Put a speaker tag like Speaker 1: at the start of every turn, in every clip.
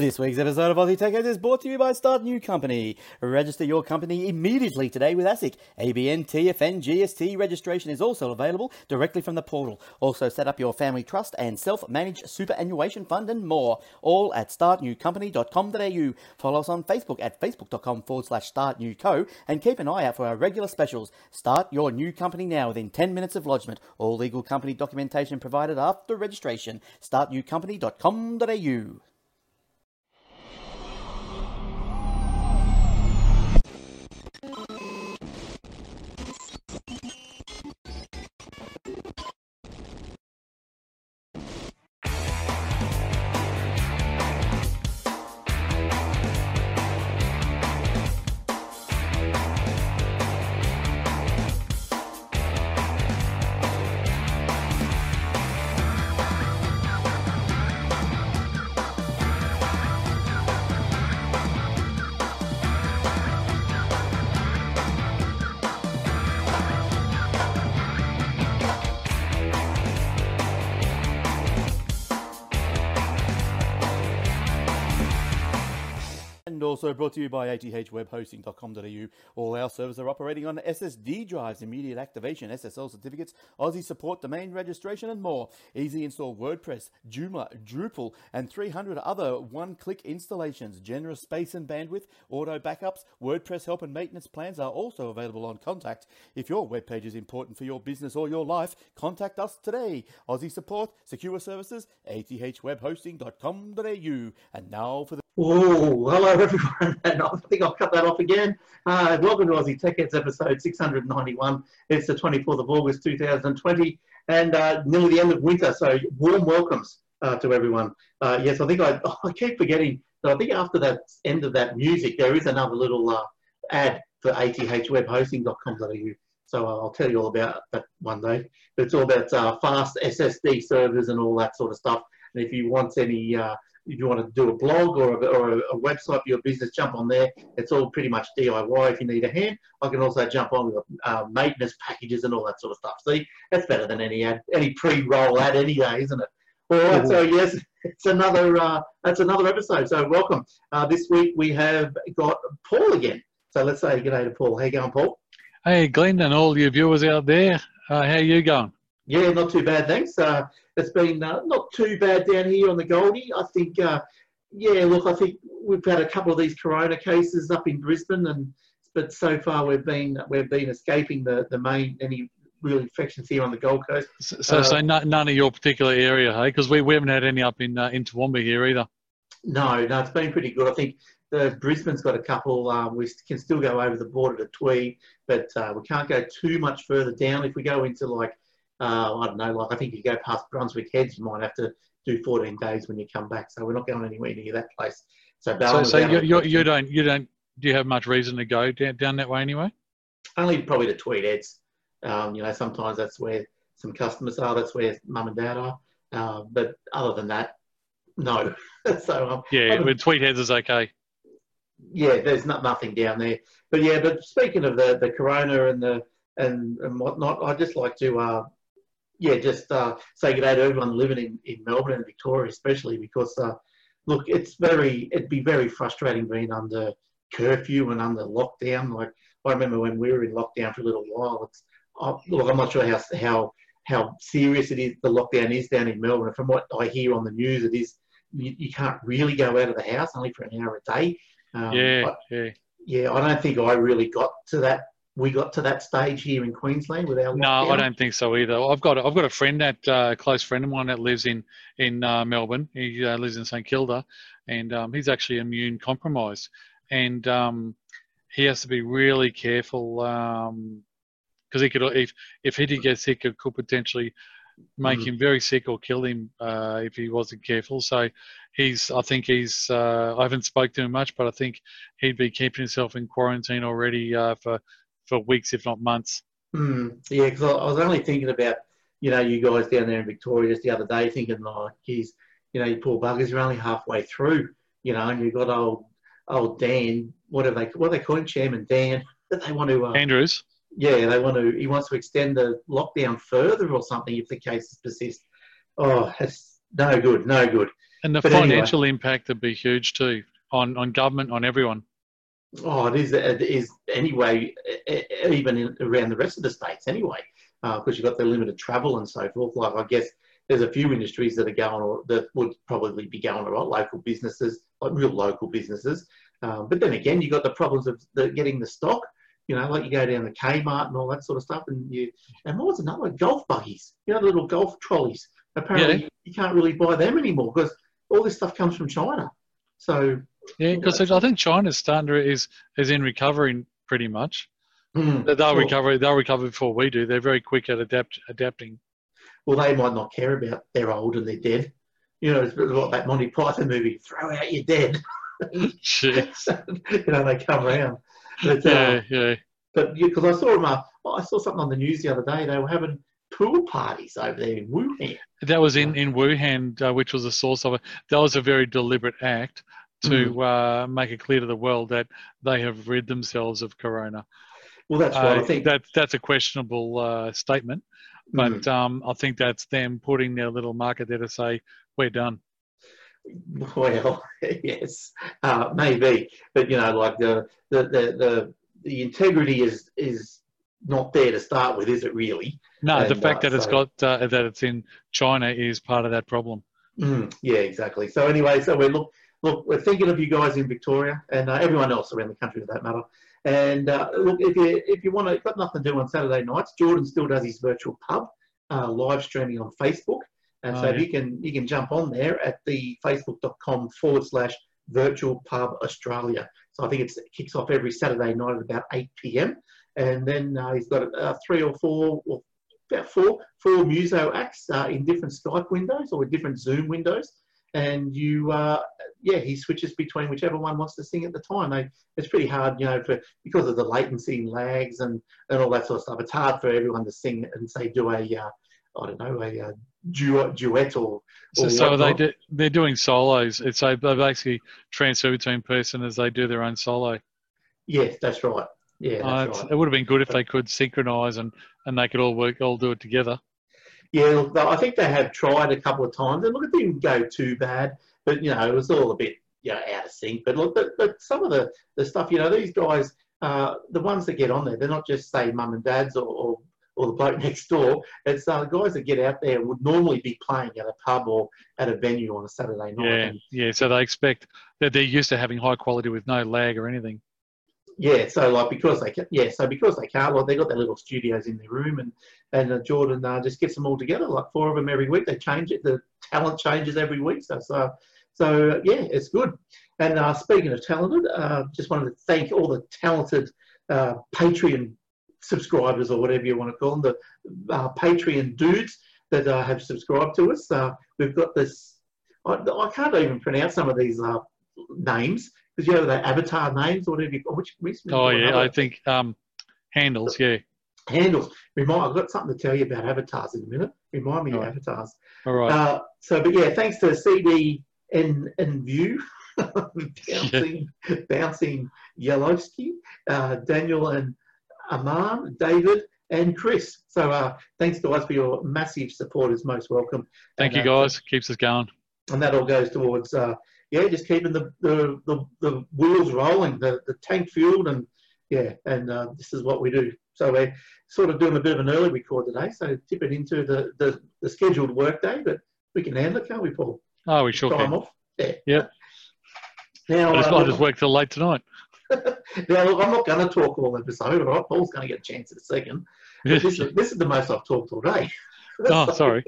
Speaker 1: This week's episode of Aussie Tech is brought to you by Start New Company. Register your company immediately today with ASIC. ABN, TFN, GST registration is also available directly from the portal. Also set up your family trust and self-managed superannuation fund and more. All at startnewcompany.com.au. Follow us on Facebook at facebook.com forward slash startnewco and keep an eye out for our regular specials. Start your new company now within 10 minutes of lodgement. All legal company documentation provided after registration. startnewcompany.com.au. also brought to you by athwebhosting.com.au. All our servers are operating on SSD drives, immediate activation, SSL certificates, Aussie support, domain registration, and more. Easy install WordPress, Joomla, Drupal, and 300 other one click installations. Generous space and bandwidth, auto backups, WordPress help and maintenance plans are also available on Contact. If your web page is important for your business or your life, contact us today. Aussie support, secure services, athwebhosting.com.au. And now for the
Speaker 2: Oh, hello everyone. And I think I'll cut that off again. Uh, welcome to Aussie Tech Heads episode 691. It's the 24th of August 2020 and uh, nearly the end of winter. So warm welcomes uh, to everyone. Uh, yes, I think I, I keep forgetting that I think after that end of that music, there is another little uh, ad for athwebhosting.com.au. So I'll tell you all about that one day. But it's all about uh, fast SSD servers and all that sort of stuff. And if you want any if you want to do a blog or a, or a, website for your business, jump on there. It's all pretty much DIY if you need a hand. I can also jump on with uh, maintenance packages and all that sort of stuff. See, that's better than any ad, any pre-roll ad any day, isn't it? All right, so yes, it's another uh, that's another episode. So welcome. Uh, this week we have got Paul again. So let's say good day to Paul. How you going, Paul?
Speaker 3: Hey, Glenn, and all your viewers out there. Uh, how you going?
Speaker 2: Yeah, not too bad, thanks. Uh, it's been uh, not too bad down here on the Goldie. I think, uh, yeah, look, I think we've had a couple of these corona cases up in Brisbane, and but so far we've been we've been escaping the, the main any real infections here on the Gold Coast.
Speaker 3: So, uh, so none, none of your particular area, hey? Because we, we haven't had any up in uh, in Toowoomba here either.
Speaker 2: No, no, it's been pretty good. I think the Brisbane's got a couple. Um, we can still go over the border to Tweed, but uh, we can't go too much further down. If we go into like uh, I don't know, like I think you go past Brunswick Heads, you might have to do 14 days when you come back. So we're not going anywhere near that place. So,
Speaker 3: so, so you, you, you, don't, you don't, do you have much reason to go down, down that way anyway?
Speaker 2: Only probably to Tweed Heads. Um, you know, sometimes that's where some customers are. That's where mum and dad are. Uh, but other than that, no. so um,
Speaker 3: yeah, but Tweed Heads is okay.
Speaker 2: Yeah, there's not nothing down there. But yeah, but speaking of the the corona and the and, and whatnot, I just like to uh, yeah, just uh, say good day to everyone living in, in Melbourne and Victoria, especially because, uh, look, it's very, it'd be very frustrating being under curfew and under lockdown. Like I remember when we were in lockdown for a little while. It's uh, look, I'm not sure how how how serious it is. The lockdown is down in Melbourne. From what I hear on the news, it is you, you can't really go out of the house only for an hour a day.
Speaker 3: Um, yeah, yeah.
Speaker 2: Yeah, I don't think I really got to that we got to that stage here in Queensland with our.
Speaker 3: No, lockdown? I don't think so either. I've got I've got a friend that uh, a close friend of mine that lives in in uh, Melbourne. He uh, lives in St Kilda, and um, he's actually immune compromised, and um, he has to be really careful because um, he could if if he did get sick, it could potentially make mm. him very sick or kill him uh, if he wasn't careful. So he's I think he's uh, I haven't spoke to him much, but I think he'd be keeping himself in quarantine already uh, for for weeks, if not months.
Speaker 2: Mm, yeah, because I, was only thinking about, you know, you guys down there in Victoria just the other day, thinking like, geez, you know, you poor buggers, you're only halfway through, you know, and you've got old old Dan, what are they, what are they calling Chairman Dan? That they want to uh,
Speaker 3: Andrews.
Speaker 2: Yeah, they want to. He wants to extend the lockdown further or something if the cases persist. Oh, it's no good, no good.
Speaker 3: And the
Speaker 2: But anyway.
Speaker 3: financial impact would be huge too on, on government, on everyone.
Speaker 2: Oh, it is. It is anyway. Even in, around the rest of the states, anyway, because you've got the limited travel and so forth. Like I guess there's a few industries that are going or that would probably be going all right. Local businesses, like real local businesses. Um, but then again, you've got the problems of the, getting the stock. You know, like you go down the Kmart and all that sort of stuff, and you and what was another one? golf buggies? You know, the little golf trolleys. Apparently, you can't really buy them anymore because all this stuff comes from China. So
Speaker 3: Yeah, because I think China's starting to is is in recovery pretty much.
Speaker 2: mm,
Speaker 3: They'll
Speaker 2: well-
Speaker 3: recover. They'll recover before we do. They're very quick at adapt adapting.
Speaker 2: well, they might not care about they're old and they're dead. You know, it's like that Monty Python movie, throw out your dead.
Speaker 3: Jeez.
Speaker 2: you know, they come around. But, uh,
Speaker 3: Yeah, yeah.
Speaker 2: but because I saw them, uh, I saw something on the news the other day. They were having pool parties over there in Wuhan.
Speaker 3: That was in in Wuhan, uh, which was the source of it. That was a very deliberate act to
Speaker 2: Mm.
Speaker 3: uh, make it clear to the world that they have rid themselves of corona.
Speaker 2: Well, that's right.
Speaker 3: Uh,
Speaker 2: I think
Speaker 3: that that's a questionable uh, statement, but
Speaker 2: Mm.
Speaker 3: um, I think that's them putting their little marker there to say we're done.
Speaker 2: Well, yes, uh, maybe, but you know, like the the the the, the integrity is is not there to start with, is it really?
Speaker 3: No, the fact
Speaker 2: uh,
Speaker 3: that it's
Speaker 2: so-
Speaker 3: got uh, that it's in China is part of that problem.
Speaker 2: Mm, yeah, exactly. So anyway, so we're look, look, we're thinking of you guys in Victoria and uh, everyone else around the country for that matter. And uh, look, if you if you want to, got nothing to do on Saturday nights, Jordan still does his virtual pub uh, live streaming on Facebook, and
Speaker 3: Oh,
Speaker 2: so
Speaker 3: yeah.
Speaker 2: you can you can jump on there at the facebook.com forward slash virtual pub Australia. So I think it's, it kicks off every Saturday night at about 8 p.m. And then uh, he's got uh, three or four, or about four, four muso acts uh, in different Skype windows or with different Zoom windows. And you, uh, yeah, he switches between whichever one wants to sing at the time. They, it's pretty hard, you know, for because of the latency and lags and, and all that sort of stuff. It's hard for everyone to sing and say do a, uh, I don't know, a uh, duet, duet or,
Speaker 3: So,
Speaker 2: or
Speaker 3: so they do, they're doing solos. It's they they basically transfer between person as they do their own solo.
Speaker 2: Yes, that's right. Yeah,
Speaker 3: Uh,
Speaker 2: that's
Speaker 3: it's-
Speaker 2: right.
Speaker 3: It would have been good if they could synchronize and, and they could all work, all do it together.
Speaker 2: Yeah, I think they have tried a couple of times, and look, it didn't go too bad, but you know, it was all a bit you know out of sync. But look, but, but some of the, the stuff, you know, these guys, uh, the ones that get on there, they're not just say mum and dads or, or or the bloke next door. It's uh, guys that get out there would normally be playing at a pub or at a venue on a Saturday night.
Speaker 3: Yeah, yeah. So they expect that they're used to having high quality with no lag or anything.
Speaker 2: Yeah, so like because they can, yeah, so because they can't, like they got their little studios in their room, and and uh, Jordan uh, just gets them all together, like four of them every week. They change it. The talent changes every week. So so so uh, yeah, it's good. And uh, speaking of talented, uh, just wanted to thank all the talented uh, Patreon subscribers or whatever you want to call them, the Patreon dudes that have subscribed to us. We've got this. I, I can't even pronounce some of these names because you know the avatar names or whatever. You, which, which
Speaker 3: Oh yeah,
Speaker 2: another-
Speaker 3: I think um, handles. Yeah.
Speaker 2: handles. Remind, I've got something to tell you about avatars in a minute. Remind me of
Speaker 3: Right.
Speaker 2: avatars.
Speaker 3: All right.
Speaker 2: Uh, so, but yeah, thanks to CD and, and View, bouncing, bouncing Yellowski, uh, Daniel and Aman, David and Chris. So, uh, thanks guys for your massive support. Is most welcome.
Speaker 3: Thank
Speaker 2: and
Speaker 3: you,
Speaker 2: that-
Speaker 3: guys. Keeps us going.
Speaker 2: and that all goes towards uh, yeah, just keeping the, the, the, the wheels rolling, the, the tank fueled, and yeah, and uh, this is what we do. So we're sort of doing a bit of an early record today, so tip it into the, the, the scheduled work day, but we can handle it, can't we, Paul?
Speaker 3: Oh, we sure
Speaker 2: Time
Speaker 3: can.
Speaker 2: off. Yeah.
Speaker 3: Yep.
Speaker 2: Now,
Speaker 3: I just,
Speaker 2: uh,
Speaker 3: I just work till late tonight.
Speaker 2: now, look, I'm not going to talk all episode, all right? Paul's going to get a chance in a second. This, is, this is the most I've talked all day.
Speaker 3: oh, sorry.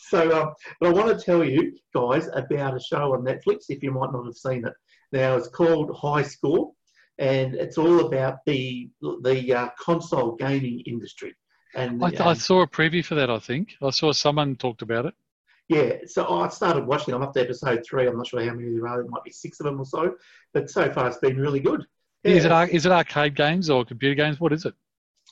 Speaker 2: So, um, but I want to tell you guys about a show on Netflix if you might not have seen it. Now, it's called High Score, and it's all about the the uh, console gaming industry. And,
Speaker 3: I, I
Speaker 2: um,
Speaker 3: saw a preview for that. I think I saw someone talked about it.
Speaker 2: yeah, so I started watching. I'm up to episode three. I'm not sure how many there are. There might be six of them or so, but so far it's been really good.
Speaker 3: Is it
Speaker 2: Yeah.
Speaker 3: is it arcade games or computer games? What is it?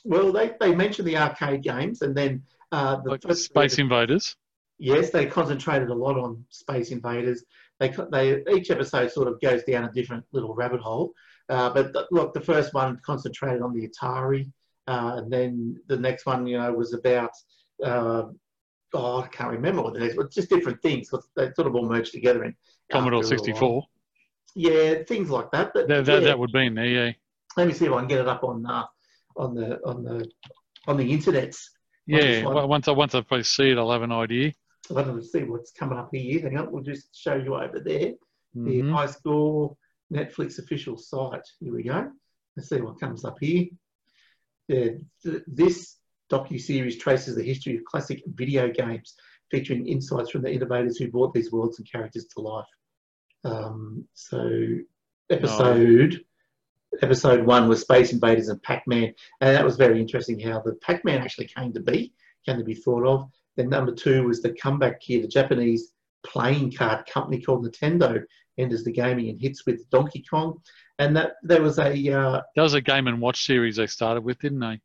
Speaker 2: Well, they, they mentioned the arcade games, and then uh, the
Speaker 3: Like Space Invaders.
Speaker 2: Yes, they concentrated a lot on Space Invaders. They, they each episode sort of goes down a different little rabbit hole. Uh, but the, look, the first one concentrated on the Atari, uh, and then the next one, you know, was about uh, oh, I can't remember what the next, but just different things. They sort of all merged together in
Speaker 3: Commodore
Speaker 2: after a while.
Speaker 3: 64.
Speaker 2: Yeah, things like that. But
Speaker 3: That, that,
Speaker 2: yeah,
Speaker 3: that would be in there, yeah.
Speaker 2: let me see if I can get it up on uh, on the on the on the internet.
Speaker 3: Yeah,
Speaker 2: just like-
Speaker 3: well, once I once I probably see it, I'll have an idea.
Speaker 2: I don't know, see what's coming up here. Hang on, we'll just show you over there. The
Speaker 3: Mhm.
Speaker 2: High Score Netflix official site. Here we go. Let's see what comes up here. Yeah, th- this docu-series traces the history of classic video games, featuring insights from the innovators who brought these worlds and characters to life. Um, so, episode episode one was Space Invaders and Pac-Man, and that was very interesting how the Pac-Man actually came to be, came to be thought of. Then number two was the Comeback Kid, a Japanese playing card company called Nintendo enters the gaming and hits with Donkey Kong, and that there was a uh,
Speaker 3: That was a game and watch series they started with, didn't they?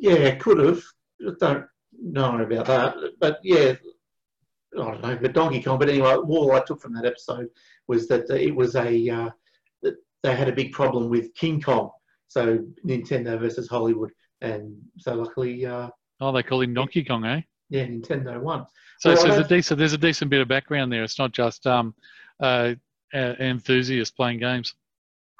Speaker 2: yeah, could have don't know about that, but yeah, I don't know, but Donkey Kong. But anyway, all I took from that episode was that it was a uh, they had a big problem with King Kong, so Nintendo versus Hollywood, and so luckily, uh,
Speaker 3: Oh, they call him Donkey Kong, eh?
Speaker 2: yeah, Nintendo won.
Speaker 3: So,
Speaker 2: Well,
Speaker 3: so there's a decent there's a decent bit of background there. It's not just um, uh, enthusiasts playing games.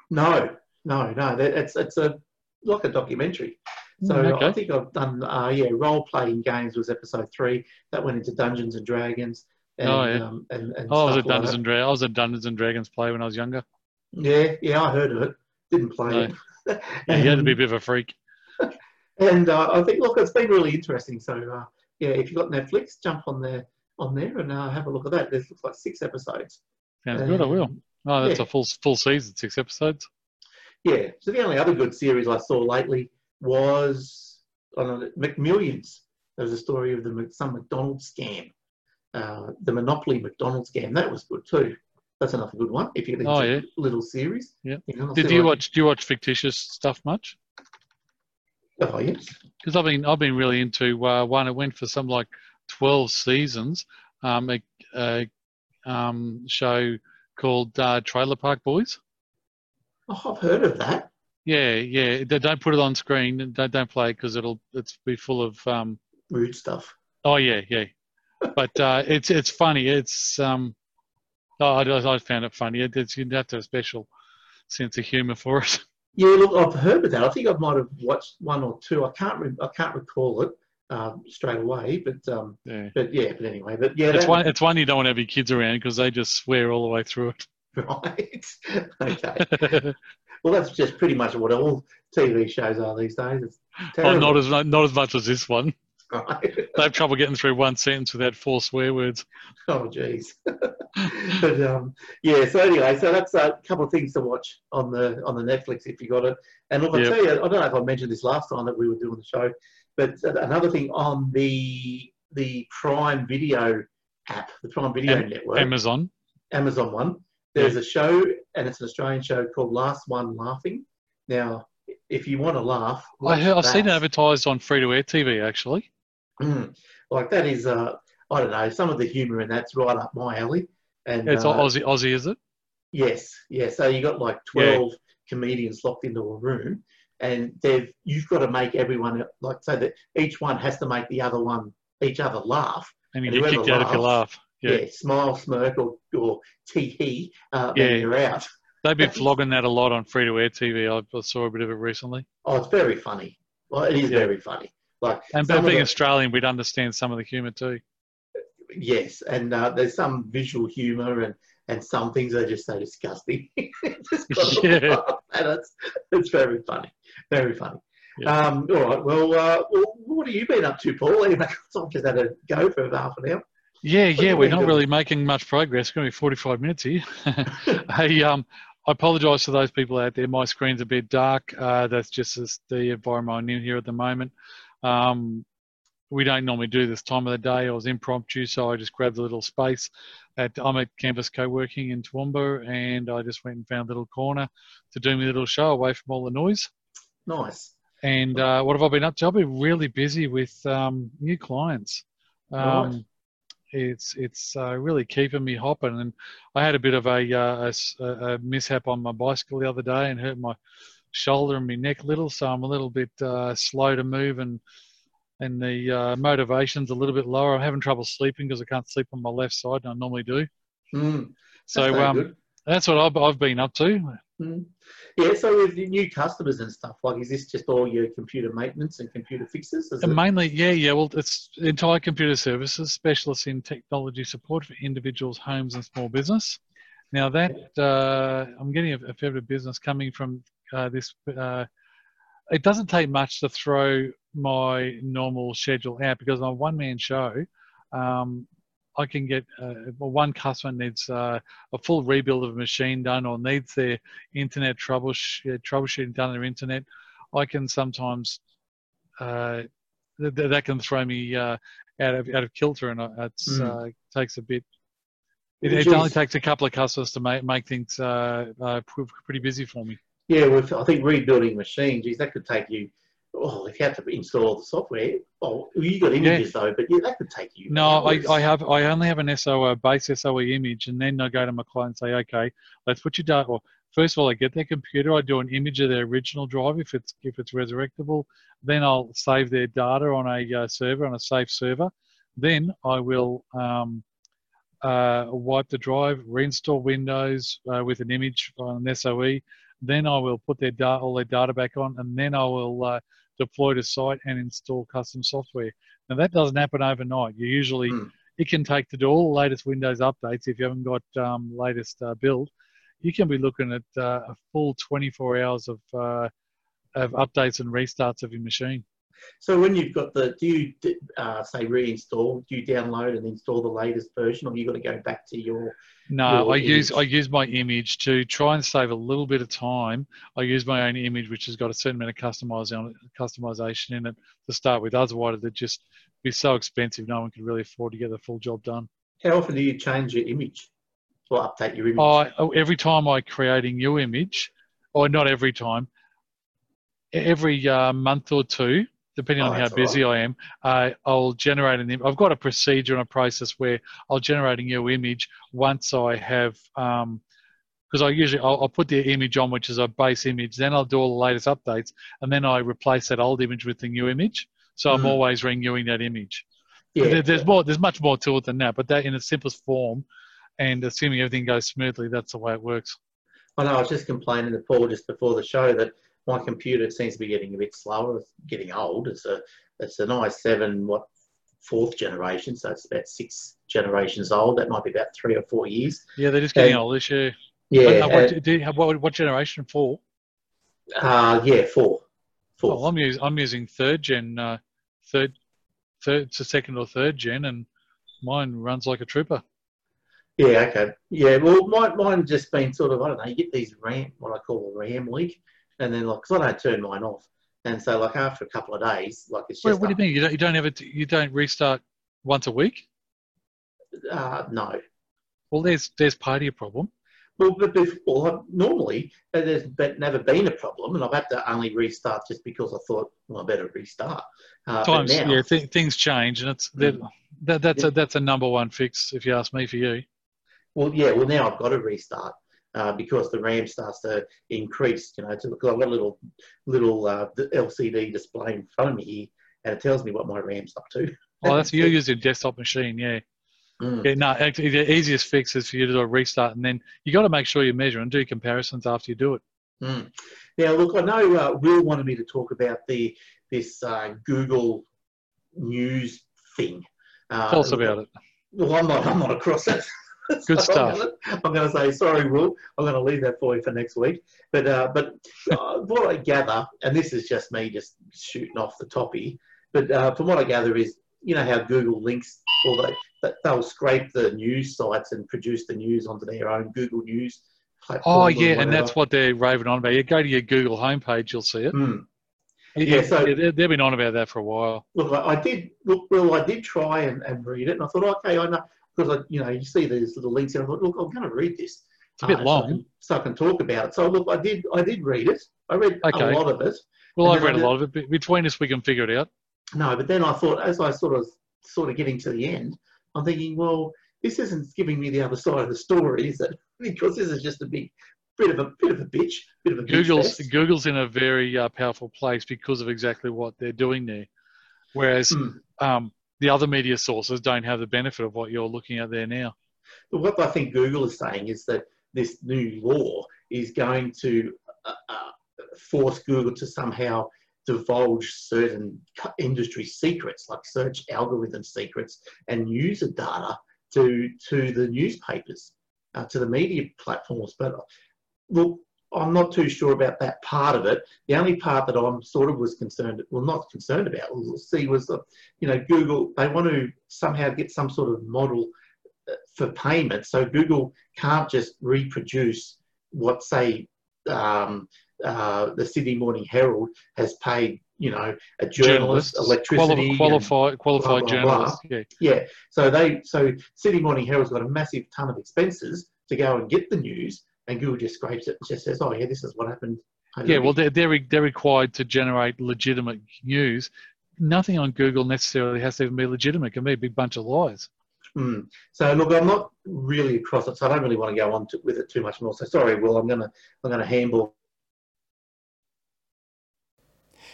Speaker 2: No, no, no. That, it's it's a like a documentary. So
Speaker 3: Mm, okay.
Speaker 2: I think I've done uh, yeah role playing games was episode three. That went into Dungeons and Dragons. And,
Speaker 3: Oh, yeah.
Speaker 2: um, and, and
Speaker 3: Oh, I was
Speaker 2: stuff
Speaker 3: a
Speaker 2: like
Speaker 3: Dungeons
Speaker 2: that.
Speaker 3: and Dra- I was a Dungeons and Dragons player when I was younger.
Speaker 2: Yeah, yeah, I heard of it. Didn't play
Speaker 3: No.
Speaker 2: it.
Speaker 3: Yeah, you had to be a bit of a freak.
Speaker 2: and, uh, I think look, it's been really interesting. So uh, yeah, if you've got Netflix, jump on there on there and uh, have a look at that. There's looks like six episodes.
Speaker 3: Sounds good. I will. Oh, that's
Speaker 2: yeah.
Speaker 3: a full full season, six episodes.
Speaker 2: Yeah. So the only other good series I saw lately was I don't know, McMillions. There was a story of the some McDonald's scam, uh, the Monopoly McDonald's scam. That was good too. That's another good one. If you're into
Speaker 3: Oh, yeah.
Speaker 2: little series.
Speaker 3: Yeah.
Speaker 2: You
Speaker 3: Did you watch? Do you watch fictitious stuff much?
Speaker 2: Oh yes.
Speaker 3: Because I've been I've been really into uh, one. It went for some like twelve seasons. Um, a, a um, show called uh, Trailer Park Boys.
Speaker 2: Oh, I've heard of that.
Speaker 3: Yeah, yeah. They don't put it on screen. Don't don't play it because it'll it's be full of um.
Speaker 2: Rude stuff.
Speaker 3: Oh yeah, yeah. But uh, it's it's funny. It's um. Oh, I, I found it funny. It, it's you'd have to have a special sense of humour for it.
Speaker 2: Yeah, look, I've heard of that. I think I might have watched one or two. I can't. Re- I can't recall it um, straight away. But um,
Speaker 3: Yeah.
Speaker 2: but yeah. But anyway. But yeah.
Speaker 3: It's one. It's one you don't want to have your kids around because they just swear all the way through it.
Speaker 2: Right. okay. Well, that's just pretty much what all TV shows are these days. It's
Speaker 3: oh, not as not as much as this one.
Speaker 2: Right?
Speaker 3: They have trouble getting through one sentence without four swear words.
Speaker 2: Oh, geez. but um, yeah. So anyway, so that's a couple of things to watch on the on the Netflix if you got it. And look, I
Speaker 3: Yep.
Speaker 2: tell you, I don't know if I mentioned this last time that we were doing the show, but another thing on the the Prime Video app, the Prime Video
Speaker 3: Am-
Speaker 2: network,
Speaker 3: Amazon.
Speaker 2: Amazon one. There's a show, and it's an Australian show called Last One Laughing. Now, if you want to laugh,
Speaker 3: I heard, I've seen it advertised on free to air TV actually.
Speaker 2: Like that is, uh, I don't know, some of the humour in that's right up my alley. And
Speaker 3: It's
Speaker 2: uh,
Speaker 3: Aussie, Aussie, is it?
Speaker 2: yes, yeah. So you got like
Speaker 3: Yeah.
Speaker 2: twelve comedians locked into a room, and they've you've got to make everyone like so that each one has to make the other one each other laugh.
Speaker 3: And you
Speaker 2: And
Speaker 3: get kicked out if you laugh. Yeah.
Speaker 2: Yeah, smile, smirk, or or tee hee. Uh,
Speaker 3: Yeah.
Speaker 2: you're out.
Speaker 3: They've been flogging that a lot on free to air TV. I I saw a bit of it recently.
Speaker 2: Oh, it's very funny. Well, it is
Speaker 3: Yeah.
Speaker 2: very funny. Like
Speaker 3: And being
Speaker 2: the-
Speaker 3: Australian, we'd understand some of the humour too.
Speaker 2: yes, and uh, there's some visual humour and and some things are just so disgusting. just
Speaker 3: Yeah.
Speaker 2: and it's it's very funny, very funny.
Speaker 3: Yeah.
Speaker 2: Um, all right, well, uh, well, what have you been up to, Paul? I've just had a go for half an hour.
Speaker 3: Yeah,
Speaker 2: do
Speaker 3: yeah, we're not really making much progress. It's going to be 45 minutes here. hey, um, I apologise to those people out there. My screen's a bit dark. Uh, that's just the environment I'm in here at the moment. Um, we don't normally do this time of the day. I was impromptu, so I just grabbed a little space. At, I'm at campus co-working in Toowoomba, and I just went and found a little corner to do my little show away from all the noise.
Speaker 2: Nice.
Speaker 3: And uh, what have I been up to? I've been really busy with um, new clients. Um,
Speaker 2: Right.
Speaker 3: It's it's uh, really keeping me hopping. And I had a bit of a, uh, a- a mishap on my bicycle the other day and hurt my shoulder and my neck a little, so I'm a little bit uh, slow to move and and the uh, motivation's a little bit lower. I'm having trouble sleeping because I can't sleep on my left side, and I normally do.
Speaker 2: Mm,
Speaker 3: So
Speaker 2: that's
Speaker 3: um, that's what I've, I've been up to.
Speaker 2: Mm. Yeah, so with new customers and stuff, like, is this just all your computer maintenance and computer fixes? Is
Speaker 3: And mainly, yeah, yeah. Well, it's entire computer services, specialists in technology support for individuals, homes, and small business. Now that uh, I'm getting a, a fair bit of business coming from uh, this. Uh, it doesn't take much to throw my normal schedule out because I'm a one-man show. Um, I can get uh, well, one customer needs uh, a full rebuild of a machine done or needs their internet troubles- troubleshooting done on their internet. I can sometimes uh, th- th- that can throw me uh, out of out of kilter, and it
Speaker 2: Mm.
Speaker 3: uh, takes a bit. It, it only takes a couple of customers to make make things uh, uh, pretty busy for me.
Speaker 2: Yeah, with I think rebuilding machines, geez, that could take you. Oh, if you had to install the software, oh, you got images though, but yeah, that could take you.
Speaker 3: No, I. I have I only have an SOA base SOE image, and then I go to my client and say, okay, let's put your data. Or first of all, I get their computer, I do an image of their original drive if it's if it's resurrectable. Then I'll save their data on a uh, server on a safe server. Then I will um, uh, wipe the drive, reinstall Windows uh, with an image on an SOE. Then I will put their data, all their data back on, and then I will uh, deploy to site and install custom software. Now that doesn't happen overnight. You usually
Speaker 2: Hmm.
Speaker 3: it can take to do all the latest Windows updates if you haven't got um, latest uh, build. You can be looking at uh, a full 24 hours of uh, of updates and restarts of your machine.
Speaker 2: So when you've got the, do you uh, say reinstall? Do you download and install the latest version, or you got to go back to your?
Speaker 3: No,
Speaker 2: Your
Speaker 3: I use I use my image to try and save a little bit of time. I use my own image, which has got a certain amount of customization customization in it to start with. Otherwise, it'd just be so expensive. No one could really afford to get the full job done.
Speaker 2: How often do you change your image or update your image?
Speaker 3: I, oh, every time I create a new image, or not every time, every uh, month or two, depending
Speaker 2: Oh,
Speaker 3: on how busy I am, uh, I'll generate an. im- I've got a procedure and a process where I'll generate a new image once I have. Um, because I usually I'll, I'll put the image on, which is a base image. Then I'll do all the latest updates, and then I replace that old image with the new image. So I'm
Speaker 2: Mhm.
Speaker 3: always renewing that image.
Speaker 2: yeah,
Speaker 3: There- There's more. There's much more to it than that, but that in its simplest form, and assuming everything goes smoothly, that's the way it works.
Speaker 2: I know. I was just complaining to Paul just before the show that my computer seems to be getting a bit slower. Getting old. It's a it's an i7 what fourth generation, so it's about six generations old. That might be about three or four years.
Speaker 3: Yeah, they're just getting
Speaker 2: And-
Speaker 3: old this year.
Speaker 2: Yeah,
Speaker 3: But, uh, do you have, what, what generation four?
Speaker 2: uh, yeah, four. Four.
Speaker 3: Well, I'm using I'm using third gen, uh, third, third, it's a second or third gen, and mine runs like a trooper.
Speaker 2: Yeah, okay. Yeah, well, mine, mine just been sort of, I don't know, you get these RAM, what I call a RAM leak, and then, like, because I don't turn mine off. And so, like, after a couple of days, like, it's
Speaker 3: Wait,
Speaker 2: just,
Speaker 3: what do you mean? You don't you don't it? You don't restart once a week?
Speaker 2: uh, no.
Speaker 3: Well, there's there's part of your problem.
Speaker 2: Well, but before, normally, there's never been a problem, and I've had to only restart just because I thought, well, I better restart. Uh,
Speaker 3: Times,
Speaker 2: now,
Speaker 3: yeah, th- things change, and it's that, that that's a that's a number one fix if you ask me for you.
Speaker 2: well, yeah, well, now I've got to restart. Uh, because the RAM starts to increase, you know, to, because I've got a little little uh, LCD display in front of me here, and it tells me what my RAM's up to.
Speaker 3: Oh, that's you're using a desktop machine, yeah.
Speaker 2: Mm.
Speaker 3: Yeah, no, actually, the easiest fix is for you to do a restart, and then you got to make sure you measure and do comparisons after you do it.
Speaker 2: Mm. Now, look, I know uh, Will wanted me to talk about the this uh, Google News thing. Uh,
Speaker 3: Tell us about it.
Speaker 2: Well, I'm not. I'm not across it.
Speaker 3: Good
Speaker 2: So
Speaker 3: stuff.
Speaker 2: I'm going to say sorry, Will. I'm going to leave that for you for next week. But uh, but uh, what I gather, and this is just me just shooting off the toppy, but uh, from what I gather is, you know how Google links, or they that they'll scrape the news sites and produce the news onto their own Google News.
Speaker 3: Oh yeah, and that's what they're raving on about. You go to your Google homepage, you'll see it.
Speaker 2: Mm.
Speaker 3: Yeah,
Speaker 2: Yeah, so-
Speaker 3: they- they've been on about that for a while.
Speaker 2: Look, I, I did look. Well, I did try and, and read it, and I thought, okay, I know because I, you know, you see these little links, and I thought, look, I'm going to read this.
Speaker 3: It's a bit
Speaker 2: uh,
Speaker 3: long.
Speaker 2: so I, can, so I can talk about it. So look, I did. I did read it. I read
Speaker 3: Okay.
Speaker 2: a lot of it.
Speaker 3: Well, I've read a lot of it. Be- Between us, we can figure it out.
Speaker 2: No, but then I thought, as I sort of sort of getting to the end, I'm thinking, well, this isn't giving me the other side of the story, is it? Because this is just a big bit of a bit of a bitch, bit of a
Speaker 3: Google's. Google's in a very uh, powerful place because of exactly what they're doing there. Whereas
Speaker 4: Hmm.
Speaker 3: um, the other media sources don't have the benefit of what you're looking at there now.
Speaker 4: What I think Google is saying is that this new law is going to uh, uh, force Google to somehow divulge certain industry secrets, like search algorithm secrets and user data, to to the newspapers, uh, to the media platforms. But look, I'm not too sure about that part of it. The only part that I'm sort of was concerned, well, not concerned about, we'll see, was that you know Google they want to somehow get some sort of model uh, for payment. So Google can't just reproduce what, say, um, uh, the Sydney Morning Herald has paid, you know, a journalist, electricity,
Speaker 3: quali- qualified, qualified journalists. Yeah.
Speaker 4: yeah. So they, so Sydney Morning Herald's got a massive ton of expenses to go and get the news, and Google just scrapes it and just says, "Oh yeah, this is what happened."
Speaker 3: Yeah, well, they're, they're, re- they're required to generate legitimate news. Nothing on Google necessarily has to even be legitimate. It can be a big bunch of lies.
Speaker 4: Mm. So look, I'm not really across it, so I don't really want to go on to, with it too much more. So sorry, Will, I'm gonna I'm gonna handball.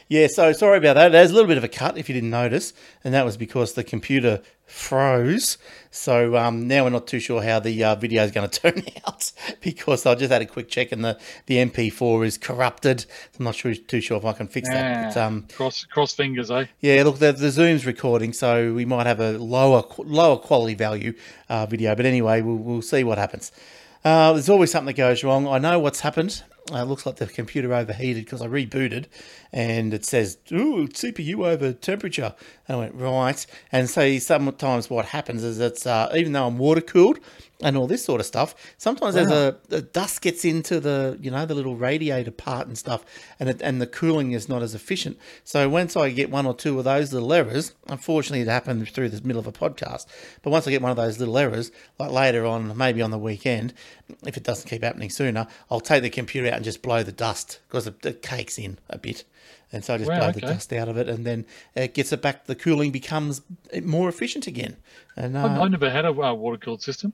Speaker 2: Yeah, so sorry about that. There's a little bit of a cut if you didn't notice, and that was because the computer froze. So um, now we're not too sure how the uh, video is going to turn out because I just had a quick check and the, the MP4 is corrupted. I'm not sure too sure if I can fix that. But,
Speaker 3: Ah,
Speaker 2: um,
Speaker 3: cross cross fingers, eh?
Speaker 2: yeah, look, the, the Zoom's recording, so we might have a lower lower quality value uh, video. But anyway, we'll, we'll see what happens. Uh, there's always something that goes wrong. I know what's happened. Uh, it looks like the computer overheated because I rebooted and it says, ooh, CPU over temperature. And I went, right. And so sometimes what happens is it's, uh, even though I'm water cooled and all this sort of stuff, sometimes there's a, the dust gets into the, you know, the little radiator part and stuff and it, and the cooling is not as efficient. So once I get one or two of those little errors, unfortunately it happened through the middle of a podcast, but once I get one of those little errors, like later on, maybe on the weekend, if it doesn't keep happening sooner, I'll take the computer out and just blow the dust because it, it cakes in a bit. And so I just
Speaker 3: Wow,
Speaker 2: blow the dust out of it, and then it gets it back. The cooling becomes more efficient again. And
Speaker 3: I've,
Speaker 2: uh,
Speaker 3: I've never had a uh, water cooled system.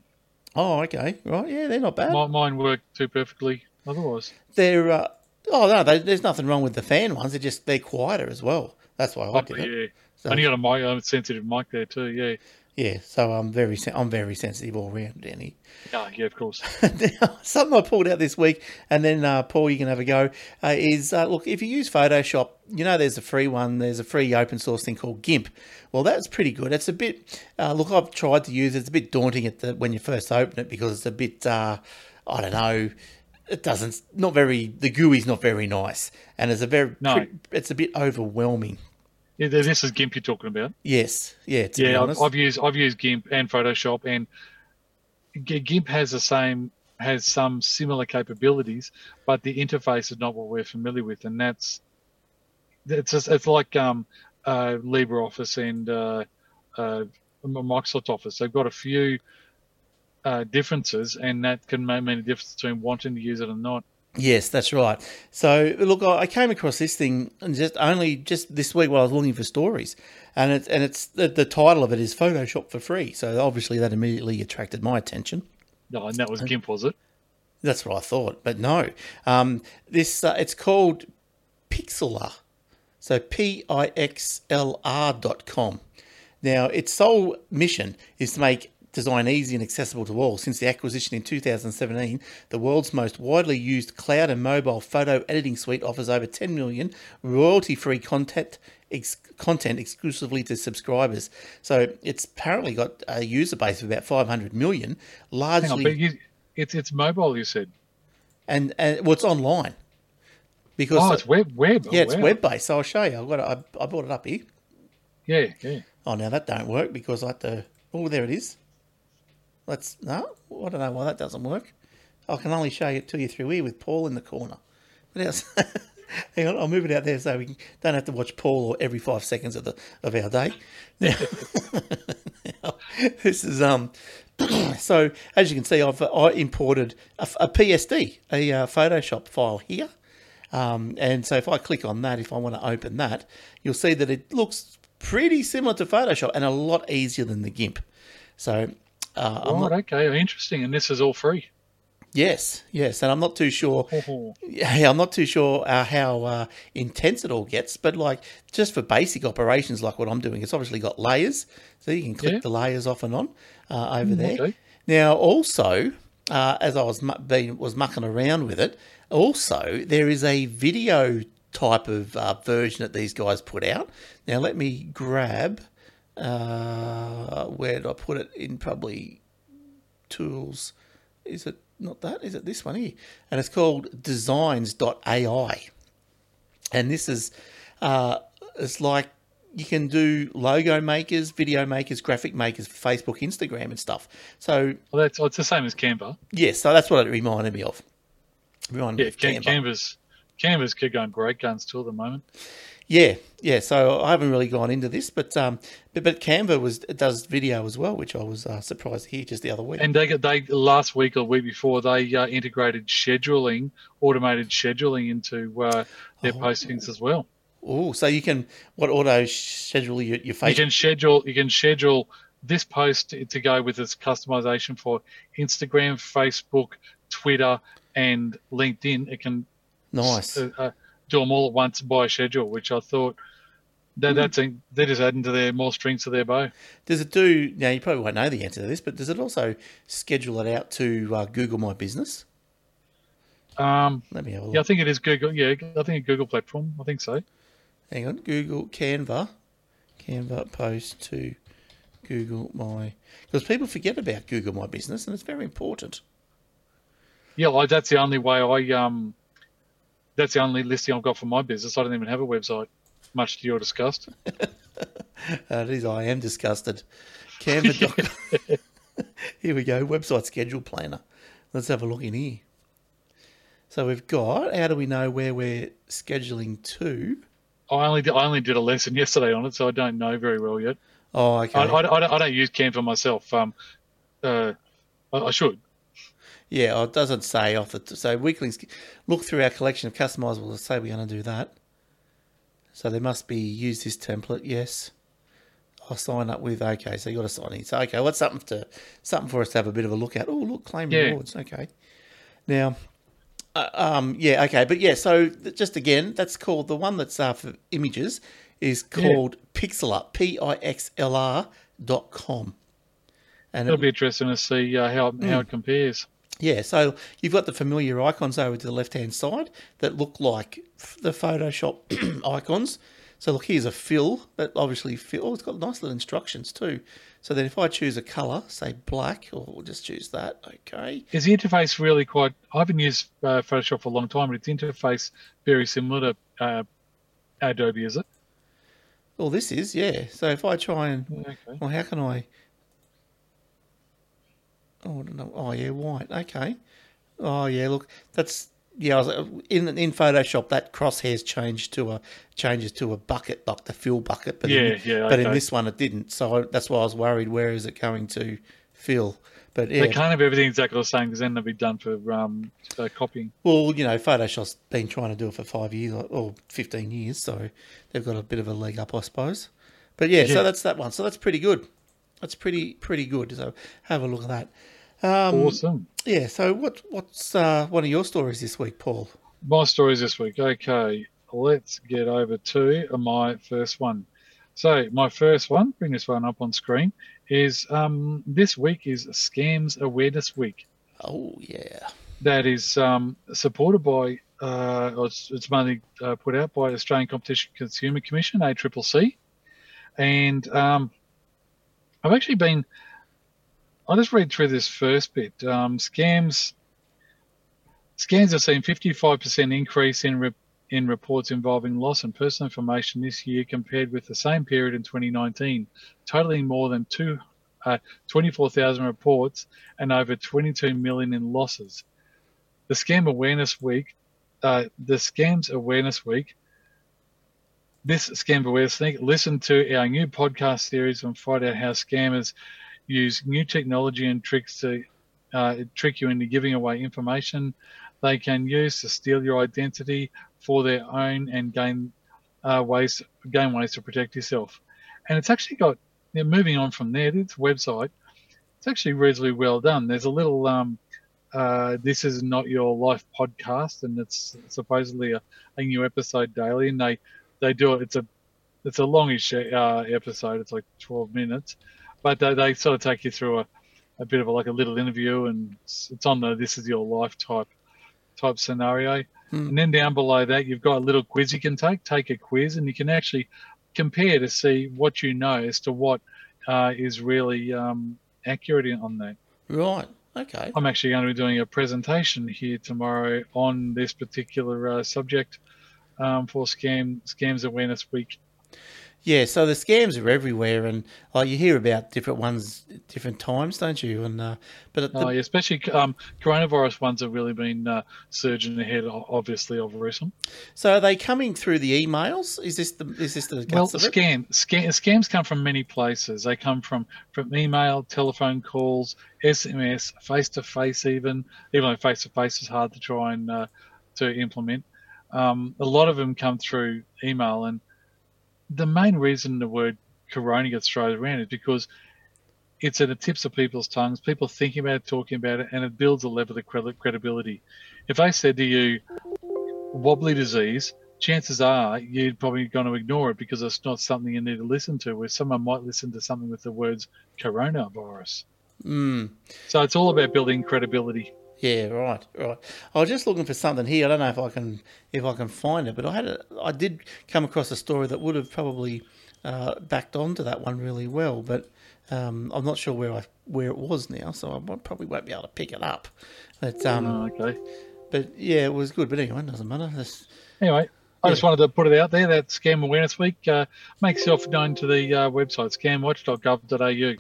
Speaker 2: Oh, okay, right, yeah, they're not bad.
Speaker 3: My, mine work too perfectly otherwise.
Speaker 2: They're uh, oh no, they, there's nothing wrong with the fan ones. They're just they're quieter as well. That's why I
Speaker 3: Oh,
Speaker 2: did it.
Speaker 3: yeah.
Speaker 2: So-
Speaker 3: And you got a mic, a sensitive mic there too. Yeah.
Speaker 2: Yeah, so I'm very I'm very sensitive all round, Danny.
Speaker 3: Oh, yeah, of course.
Speaker 2: Something I pulled out this week, and then uh, Paul, you can have a go. Uh, is uh, look if you use Photoshop, you know there's a free one. There's a free open source thing called GIMP. Well, that's pretty good. It's a bit uh, look. I've tried to use it. It's a bit daunting at the when you first open it because it's a bit uh, I don't know. It doesn't not very the GUI's not very nice, and it's a very
Speaker 3: No.
Speaker 2: it's a bit overwhelming.
Speaker 3: Yeah, this is GIMP you're talking about.
Speaker 2: Yes, yeah, to
Speaker 3: Yeah, I've. I've used I've used GIMP and Photoshop, and GIMP has the same has some similar capabilities, but the interface is not what we're familiar with, and that's it's just, it's like um, uh, LibreOffice and uh, uh, Microsoft Office. They've got a few uh, differences, and that can make mean a difference between wanting to use it or not.
Speaker 2: Yes, that's right. So look, I came across this thing and just only just this week while I was looking for stories, and it's and it's the, the title of it is Photoshop for free. So obviously that immediately attracted my attention.
Speaker 3: No, and that was GIMP, was it?
Speaker 2: That's what I thought, but no. Um, this uh, it's called Pixlr. So P I X L R dot com. Now, its sole mission is to make design easy and accessible to all. Since the acquisition in 2017, the world's most widely used cloud and mobile photo editing suite offers over 10 million royalty-free content ex- content exclusively to subscribers. So it's apparently got a user base of about 500 million,
Speaker 3: on,
Speaker 2: largely
Speaker 3: but you, it's it's mobile. You said.
Speaker 2: and and well, it's online because
Speaker 3: Oh, it's web web.
Speaker 2: yeah, it's web based. So I'll show you. I've got it, I, I brought it up here.
Speaker 3: Yeah, yeah.
Speaker 2: Oh, now that don't work because I have to. Oh, there it is. Let's no. I don't know why that doesn't work. I can only show it to you through here with Paul in the corner. What else? Hang on, I'll move it out there so we don't have to watch Paul or every five seconds of the of our day. Now, now, this is um. so as you can see, I've I imported a, a PSD, a uh, Photoshop file here. Um, and so if I click on that, if I want to open that, you'll see that it looks pretty similar to Photoshop and a lot easier than the GIMP. So uh, I'm
Speaker 3: Right,
Speaker 2: not,
Speaker 3: okay, interesting. And this is all free.
Speaker 2: Yes, yes, and I'm not too sure.
Speaker 3: Oh,
Speaker 2: Yeah, I'm not too sure uh, how uh, intense it all gets, but like just for basic operations, like what I'm doing, it's obviously got layers, so you can click
Speaker 3: Yeah.
Speaker 2: the layers off and on uh, over there.
Speaker 3: okay.
Speaker 2: Now, also, uh, as I was mu- been, was mucking around with it, also there is a video type of uh, version that these guys put out. Now, let me grab uh, where did I put it in? Probably tools. Is it not that? Is it this one here? And it's called Designs.ai. And this is, uh, it's like you can do logo makers, video makers, graphic makers for Facebook, Instagram, and stuff. So
Speaker 3: Well, that's it's the same as Canva.
Speaker 2: yes, so that's what it reminded me of. Reminded me
Speaker 3: Yeah,
Speaker 2: of Canva.
Speaker 3: Canva's Canva's keep going great guns too at the moment.
Speaker 2: Yeah, yeah. So I haven't really gone into this, but um, but, but Canva was does video as well, which I was uh, surprised to hear just the other week.
Speaker 3: And they got they last week or week before they uh, integrated scheduling, automated scheduling into uh, their
Speaker 2: Oh.
Speaker 3: postings as well.
Speaker 2: Oh, so you can what auto schedule your, your
Speaker 3: face?
Speaker 2: You
Speaker 3: can schedule you can schedule this post to go with its customization for Instagram, Facebook, Twitter, and LinkedIn. It can
Speaker 2: Nice.
Speaker 3: uh, uh, do them all at once by a schedule, which I thought that that's a, they're just adding to their more strings to their bow.
Speaker 2: Does it do? Now you probably won't know the answer to this, but does it also schedule it out to uh, Google My Business?
Speaker 3: Um,
Speaker 2: Let me have a look.
Speaker 3: yeah, I think it is Google. Yeah, I think a Google platform. I think so.
Speaker 2: Hang on, Google Canva, Canva post to Google My because people forget about Google My Business and it's very important.
Speaker 3: Yeah, like that's the only way I um, that's the only listing I've got for my business. I don't even have a website, much to your disgust.
Speaker 2: It is. I am disgusted. Canva. here we go. Website schedule planner. Let's have a look in here. So we've got. How do we know where we're scheduling to?
Speaker 3: I only did, I only did a lesson yesterday on it, so I don't know very well yet.
Speaker 2: Oh, okay.
Speaker 3: I, I, I, don't, I don't use Canva myself. Um, uh, I, I should.
Speaker 2: Yeah, oh, it doesn't say off the. So weaklings look through our collection of customizable. Let's say we're going to do that. So there must be use this template. Yes. I'll sign up with. Okay, so you got to sign in. So okay, what's something to something for us to have a bit of a look at? Oh, look, claim
Speaker 3: Yeah.
Speaker 2: rewards. Okay. Now, uh, um, yeah, okay, but yeah. So just again, that's called the one that's uh, for images is
Speaker 3: Yeah.
Speaker 2: called Pixlr. P I X L R dot com. And
Speaker 3: It'll
Speaker 2: it,
Speaker 3: be interesting to see uh, how
Speaker 2: Hmm.
Speaker 3: how it compares.
Speaker 2: Yeah, so you've got the familiar icons over to the left hand side that look like the Photoshop icons. So look, here's a fill, that obviously fill. Oh, it's got nice little instructions too. So then if I choose a color, say black, or we'll just choose that. Okay.
Speaker 3: Is the interface really quite? I haven't used uh, Photoshop for a long time, but its interface very similar to uh, Adobe, is it?
Speaker 2: Well, this is yeah. So if I try and
Speaker 3: Okay.
Speaker 2: well, how can I? Oh, I. Oh yeah, white. Okay. Oh yeah, look, that's yeah. I was, in in Photoshop, that crosshairs changed to a changes to a bucket, like the fill bucket. But
Speaker 3: Yeah,
Speaker 2: in,
Speaker 3: yeah,
Speaker 2: But in this one, it didn't. So I, that's why I was worried. Where is it going to fill? But yeah,
Speaker 3: They can't have everything exactly the same because then they'll be done for um, uh, copying.
Speaker 2: well, you know, Photoshop's been trying to do it for five years or- or fifteen years, so they've got a bit of a leg up, I suppose. But yeah,
Speaker 3: Yeah.
Speaker 2: so that's that one. So that's pretty good. That's pretty pretty good. So have a look at that. Um,
Speaker 3: Awesome.
Speaker 2: Yeah. So what what's uh, one of your stories this week, Paul?
Speaker 3: My stories this week. Okay, let's get over to my first one. So my first one, bring this one up on screen, is um, this week is Scams Awareness Week.
Speaker 2: Oh yeah.
Speaker 3: That is um, supported by, uh, it's, it's mainly uh, put out by Australian Competition Consumer Commission, ACCC, and um, I've actually been. I'll just read through this first bit. Um, scams. Scams have seen 55% increase in re- in reports involving loss and personal information this year compared with the same period in 2019, totaling more than two, uh, 24,000 reports and over 22 million in losses. The Scam Awareness Week, uh, the Scams Awareness Week, this Scam Awareness Week, listen to our new podcast series and find out how scammers use new technology and tricks to uh, trick you into giving away information they can use to steal your identity for their own and gain uh, ways gain ways to protect yourself. And it's actually got moving on from there. This website, it's actually reasonably well done. There's a little um, uh, this is not your life podcast, and it's supposedly a, a new episode daily, and they they do it. It's a it's a longish uh, episode. It's like twelve minutes, but they, they sort of take you through a, a bit of a, like a little interview, and it's, it's on the this is your life type type scenario.
Speaker 2: Hmm.
Speaker 3: And then down below that, you've got a little quiz you can take. Take a quiz, and you can actually compare to see what you know as to what uh, is really um, accurate on that.
Speaker 2: Right. Okay.
Speaker 3: I'm actually going to be doing a presentation here tomorrow on this particular uh, subject um, for Scam Scams Awareness Week.
Speaker 2: Yeah, so the scams are everywhere, and like you hear about different ones, different times, don't you? And uh, but the,
Speaker 3: Oh, yeah, especially um, coronavirus ones have really been uh, surging ahead, obviously, of recent.
Speaker 2: so are they coming through the emails? Is this the is this the
Speaker 3: Well, scam, scam, scams come from many places. They come from from email, telephone calls, SMS, face to face, even even though face to face is hard to try and uh, to implement. Um, a lot of them come through email, and the main reason the word corona gets thrown around is because it's at the tips of people's tongues, people thinking about it, talking about it, and it builds a level of credi- credibility. If I said to you, wobbly disease, chances are you're probably going to ignore it because it's not something you need to listen to. Where someone might listen to something with the words coronavirus.
Speaker 2: Mm.
Speaker 3: So it's all about building credibility.
Speaker 2: Yeah, right, right. I was just looking for something here. I don't know if I can if I can find it, but I had a, I did come across a story that would have probably uh, backed onto that one really well, but um, I'm not sure where I where it was now, so I probably won't be able to pick it up. But um,
Speaker 3: Oh, okay.
Speaker 2: but yeah, it was good. But anyway, it doesn't matter. That's,
Speaker 3: Anyway, I
Speaker 2: Yeah.
Speaker 3: just wanted to put it out there that Scam Awareness Week. Uh, make yourself known to the uh, website scamwatch.gov.au.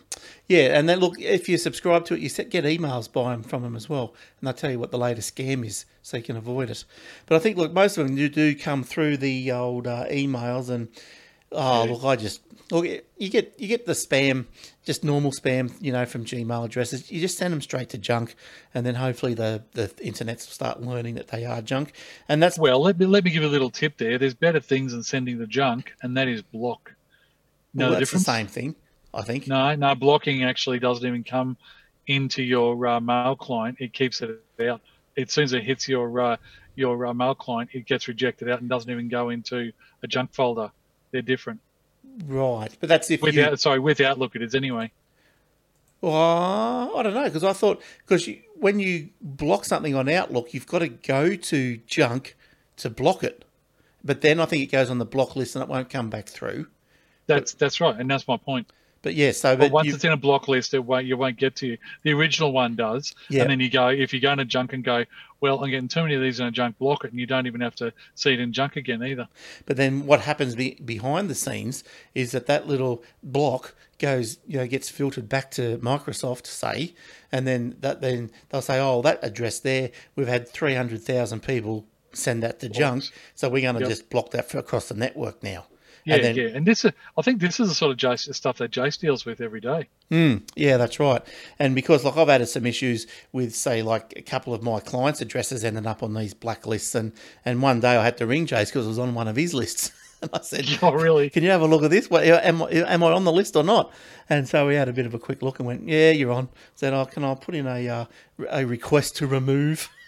Speaker 2: yeah, and then look, if you subscribe to it, you get emails by them from them as well, and they'll tell you what the latest scam is, so you can avoid it. But I think look, most of them do, do come through the old uh, emails, and oh look, I just look, you get you get the spam, just normal spam, you know, from Gmail addresses. You just send them straight to junk, and then hopefully the the internet will start learning that they are junk, and that's
Speaker 3: Well, let me let me give you a little tip there. There's better things than sending the junk, and that is block. No
Speaker 2: well,
Speaker 3: difference?
Speaker 2: the same thing, I think.
Speaker 3: No, no, blocking actually doesn't even come into your uh, mail client. It keeps it out. As soon as it hits your uh, your uh, mail client, it gets rejected out and doesn't even go into a junk folder. They're different.
Speaker 2: Right, but that's if
Speaker 3: With
Speaker 2: you.
Speaker 3: Out- sorry, with Outlook it is anyway.
Speaker 2: Well, I don't know because I thought because you, when you block something on Outlook, you've got to go to junk to block it. But then I think it goes on the block list and it won't come back through.
Speaker 3: That's that's right, and that's my point.
Speaker 2: But yeah, so
Speaker 3: But
Speaker 2: but
Speaker 3: once
Speaker 2: you,
Speaker 3: it's in a block list, it won't you won't get to you. The original one does,
Speaker 2: Yeah.
Speaker 3: and then you go if you go into junk and go, well, I'm getting too many of these in a junk, block it, and you don't even have to see it in junk again either.
Speaker 2: but then what happens be, behind the scenes is that that little block goes, you know, gets filtered back to Microsoft, say, and then that then they'll say, oh, that address there, we've had three hundred thousand people send that to junk, so we're going to
Speaker 3: Yep.
Speaker 2: just block that for, across the network now.
Speaker 3: Yeah,
Speaker 2: and then,
Speaker 3: yeah, and this is I think this is the sort of Jace, stuff that Jace deals with every day.
Speaker 2: Mm, yeah, that's right. And because like I've had some issues with say like a couple of my clients' addresses ended up on these blacklists, and and one day I had to ring Jace because it was on one of his lists, and I said,
Speaker 3: Oh, really?
Speaker 2: "Can you have a look at this? What am I, am I on the list or not?" And so we had a bit of a quick look and went, "Yeah, you're on." Said, "Oh, can I put in a uh, a request to remove?"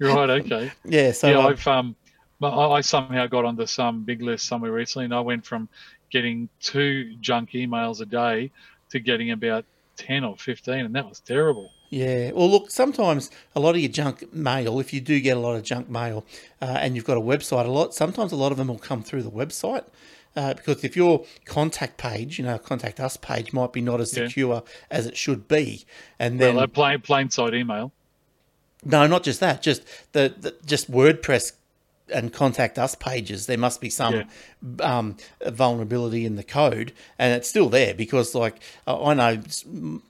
Speaker 3: Right, okay.
Speaker 2: Yeah, so
Speaker 3: yeah,
Speaker 2: um,
Speaker 3: I've um, I I somehow got onto some big list somewhere recently, and I went from getting two junk emails a day to getting about ten or fifteen, and that was terrible.
Speaker 2: Yeah. Well, look, sometimes a lot of your junk mail, if you do get a lot of junk mail uh, and you've got a website, a lot, sometimes a lot of them will come through the website. Uh, because if your contact page, you know, contact us page might be not as
Speaker 3: Yeah.
Speaker 2: secure as it should be, and then
Speaker 3: well, a plain plain sight email.
Speaker 2: no, not just that, just the, the just WordPress and contact us pages. There must be some um, vulnerability in the code, and it's still there because, like, I I know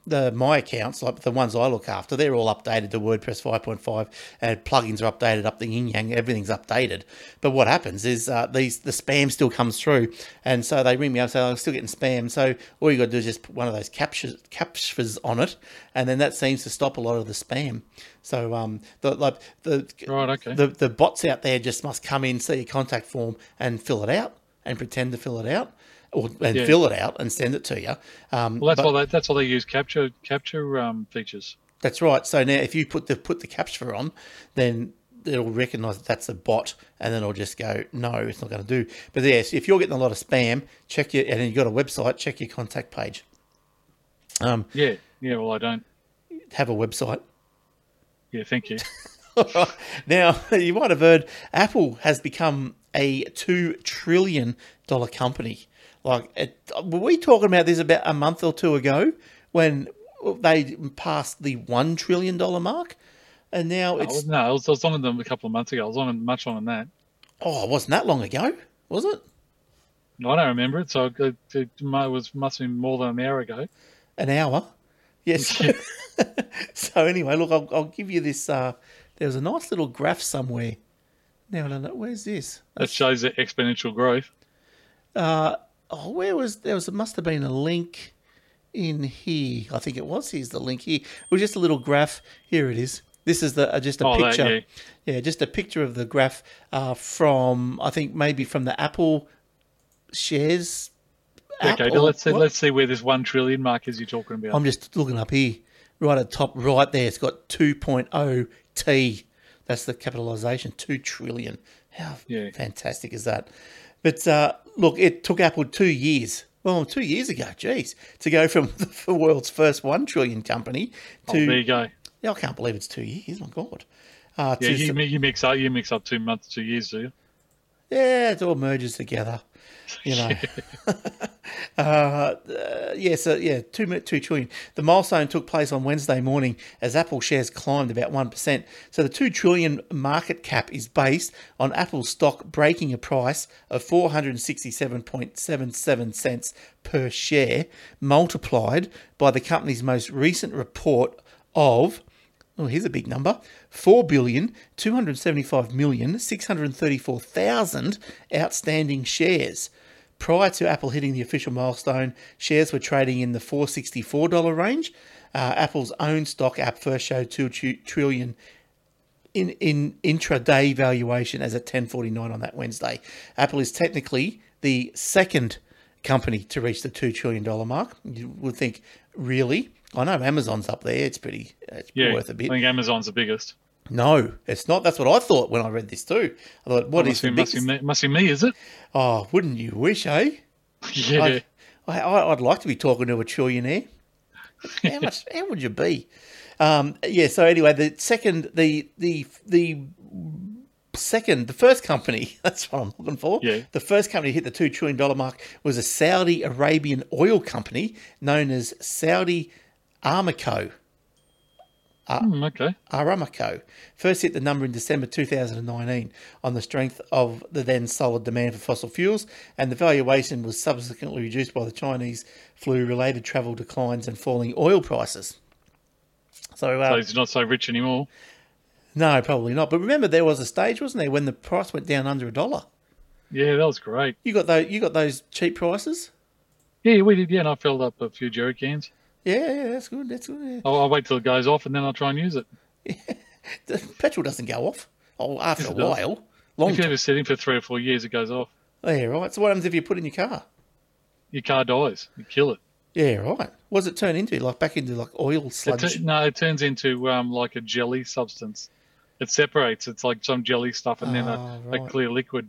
Speaker 2: the my accounts, like the ones I look after, they're all updated to WordPress 5.5, and plugins are updated up the yin yang. Everything's updated. But what happens is uh, these the spam still comes through, and so they ring me up and say I'm still getting spam. So all you got to do is just put one of those captchas captchas on it, and then that seems to stop a lot of the spam. So um, the like the
Speaker 3: Right, okay.
Speaker 2: the the bots out there just must come in, see your contact form, and fill it out, and pretend to fill it out, or and
Speaker 3: Yeah.
Speaker 2: fill it out and send it to you. Um,
Speaker 3: Well, that's
Speaker 2: but-
Speaker 3: all. They, that's all they use captcha captcha um, features.
Speaker 2: That's right. So now, if you put the put the captcha on, then it'll recognise that that's a bot, and then it'll just go, no, it's not going to do. But yes, if you're getting a lot of spam, check your and you've got a website, check your contact page. Um,
Speaker 3: Yeah, yeah. Well, I don't.
Speaker 2: have a website.
Speaker 3: Yeah, thank you.
Speaker 2: now, you might have heard Apple has become a two trillion dollar company. Like, it, were we talking about this about a month or two ago when they passed the one trillion dollar mark? And now
Speaker 3: I
Speaker 2: it's
Speaker 3: was, no, I was, I was on them a couple of months ago. I was on much longer than that.
Speaker 2: oh, it wasn't that long ago, was it?
Speaker 3: No, I don't remember it, so it, it was must have been more than an hour ago.
Speaker 2: An hour. Yes. so anyway, look, I'll, I'll give you this. Uh, there was a nice little graph somewhere. Now I don't know where's this.
Speaker 3: That shows the exponential growth.
Speaker 2: Uh, oh, where was there was must have been a link in here. I think it was. Here's the link here. It was just a little graph. Here it is. This is the uh, just a
Speaker 3: Oh, that,
Speaker 2: picture.
Speaker 3: yeah.
Speaker 2: yeah, just a picture of the graph uh, from I think maybe from the Apple shares.
Speaker 3: Okay, let's see, let's see where this one trillion mark is you're talking about.
Speaker 2: I'm just looking up here, right at the top right there. It's got 2.0 T. That's the capitalization, two trillion. How
Speaker 3: Yeah.
Speaker 2: fantastic is that? But uh, look, it took Apple two years. Well, two years ago, geez, to go from the world's first one trillion company
Speaker 3: oh,
Speaker 2: to.
Speaker 3: there you go.
Speaker 2: Yeah, I can't believe it's two years. My God. Uh,
Speaker 3: Yeah, you, you mix up you mix up two months, two years, do you?
Speaker 2: Yeah, it all merges together. You know. uh, uh, yeah, so yeah, two two trillion. The milestone took place on Wednesday morning as Apple shares climbed about one percent. So the two trillion market cap is based on Apple stock breaking a price of four hundred sixty-seven point seven seven cents per share, multiplied by the company's most recent report of Oh, here's a big number. Four billion two hundred seventy-five million six hundred thirty-four thousand outstanding shares. Prior to Apple hitting the official milestone, shares were trading in the four sixty-four dollar range. Uh, Apple's own stock app first showed two tr- in in intraday valuation as at 10:49 on that Wednesday. Apple is technically the second company to reach the two trillion dollar mark. You would think, really? I know Amazon's up there. It's pretty. It's
Speaker 3: Yeah,
Speaker 2: worth a bit.
Speaker 3: I think Amazon's the biggest.
Speaker 2: No, it's not. That's what I thought when I read this too. I thought, what is
Speaker 3: must, be, must, be must be me, is it?
Speaker 2: Oh, wouldn't you wish, eh?
Speaker 3: Yeah.
Speaker 2: I'd, I, I- I'd like to be talking to a trillionaire. How much? how would you be? Um, yeah. So anyway, the second, the the the second, the first company. That's what I'm looking for.
Speaker 3: Yeah.
Speaker 2: The first company to hit the two trillion dollar mark was a Saudi Arabian oil company known as Saudi
Speaker 3: Hmm, okay.
Speaker 2: Aramco first hit the number in December 2019 on the strength of the then solid demand for fossil fuels, and the valuation was subsequently reduced by the Chinese flu-related travel declines and falling oil prices. So, uh,
Speaker 3: So he's not so rich anymore.
Speaker 2: no, probably not. But remember, there was a stage, wasn't there, when the price went down under a dollar?
Speaker 3: Yeah, that was great.
Speaker 2: You got those. You got those cheap prices.
Speaker 3: Yeah, we did. Yeah, and I filled up a few jerry cans.
Speaker 2: Yeah, yeah, that's good. That's good. yeah.
Speaker 3: I'll, I'll wait till it goes off and then I'll try and use it.
Speaker 2: The petrol doesn't go off. Oh, after
Speaker 3: Yes,
Speaker 2: a
Speaker 3: does.
Speaker 2: while. Long
Speaker 3: If you
Speaker 2: time.
Speaker 3: have it sitting for three or four years, it goes off.
Speaker 2: Yeah, right. So what happens if you put it in your car?
Speaker 3: Your car dies. You kill it.
Speaker 2: Yeah, right. What does it turn into? Like back into like oil
Speaker 3: It
Speaker 2: sludge?
Speaker 3: no, it turns into um, like a jelly substance. It separates. It's like some jelly stuff and then a,
Speaker 2: Oh,
Speaker 3: a clear liquid.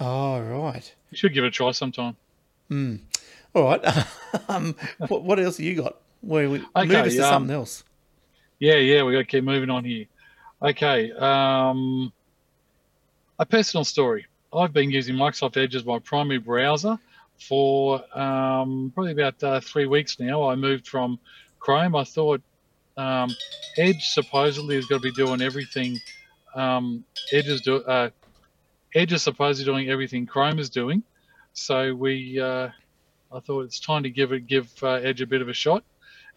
Speaker 2: Oh, right.
Speaker 3: You should give it a try sometime. Hmm.
Speaker 2: All right. um, what, what else have you got? Where we move
Speaker 3: Okay,
Speaker 2: us to
Speaker 3: um,
Speaker 2: something else?
Speaker 3: Yeah, yeah, we got to keep moving on here. Okay, um, a personal story. I've been using Microsoft Edge as my primary browser for um, probably about uh, three weeks now. I moved from Chrome. I thought um, Edge supposedly is going to be doing everything. Um, Edge is do, uh, Edge is supposedly doing everything Chrome is doing. So we, uh, I thought it's time to give it give uh, Edge a bit of a shot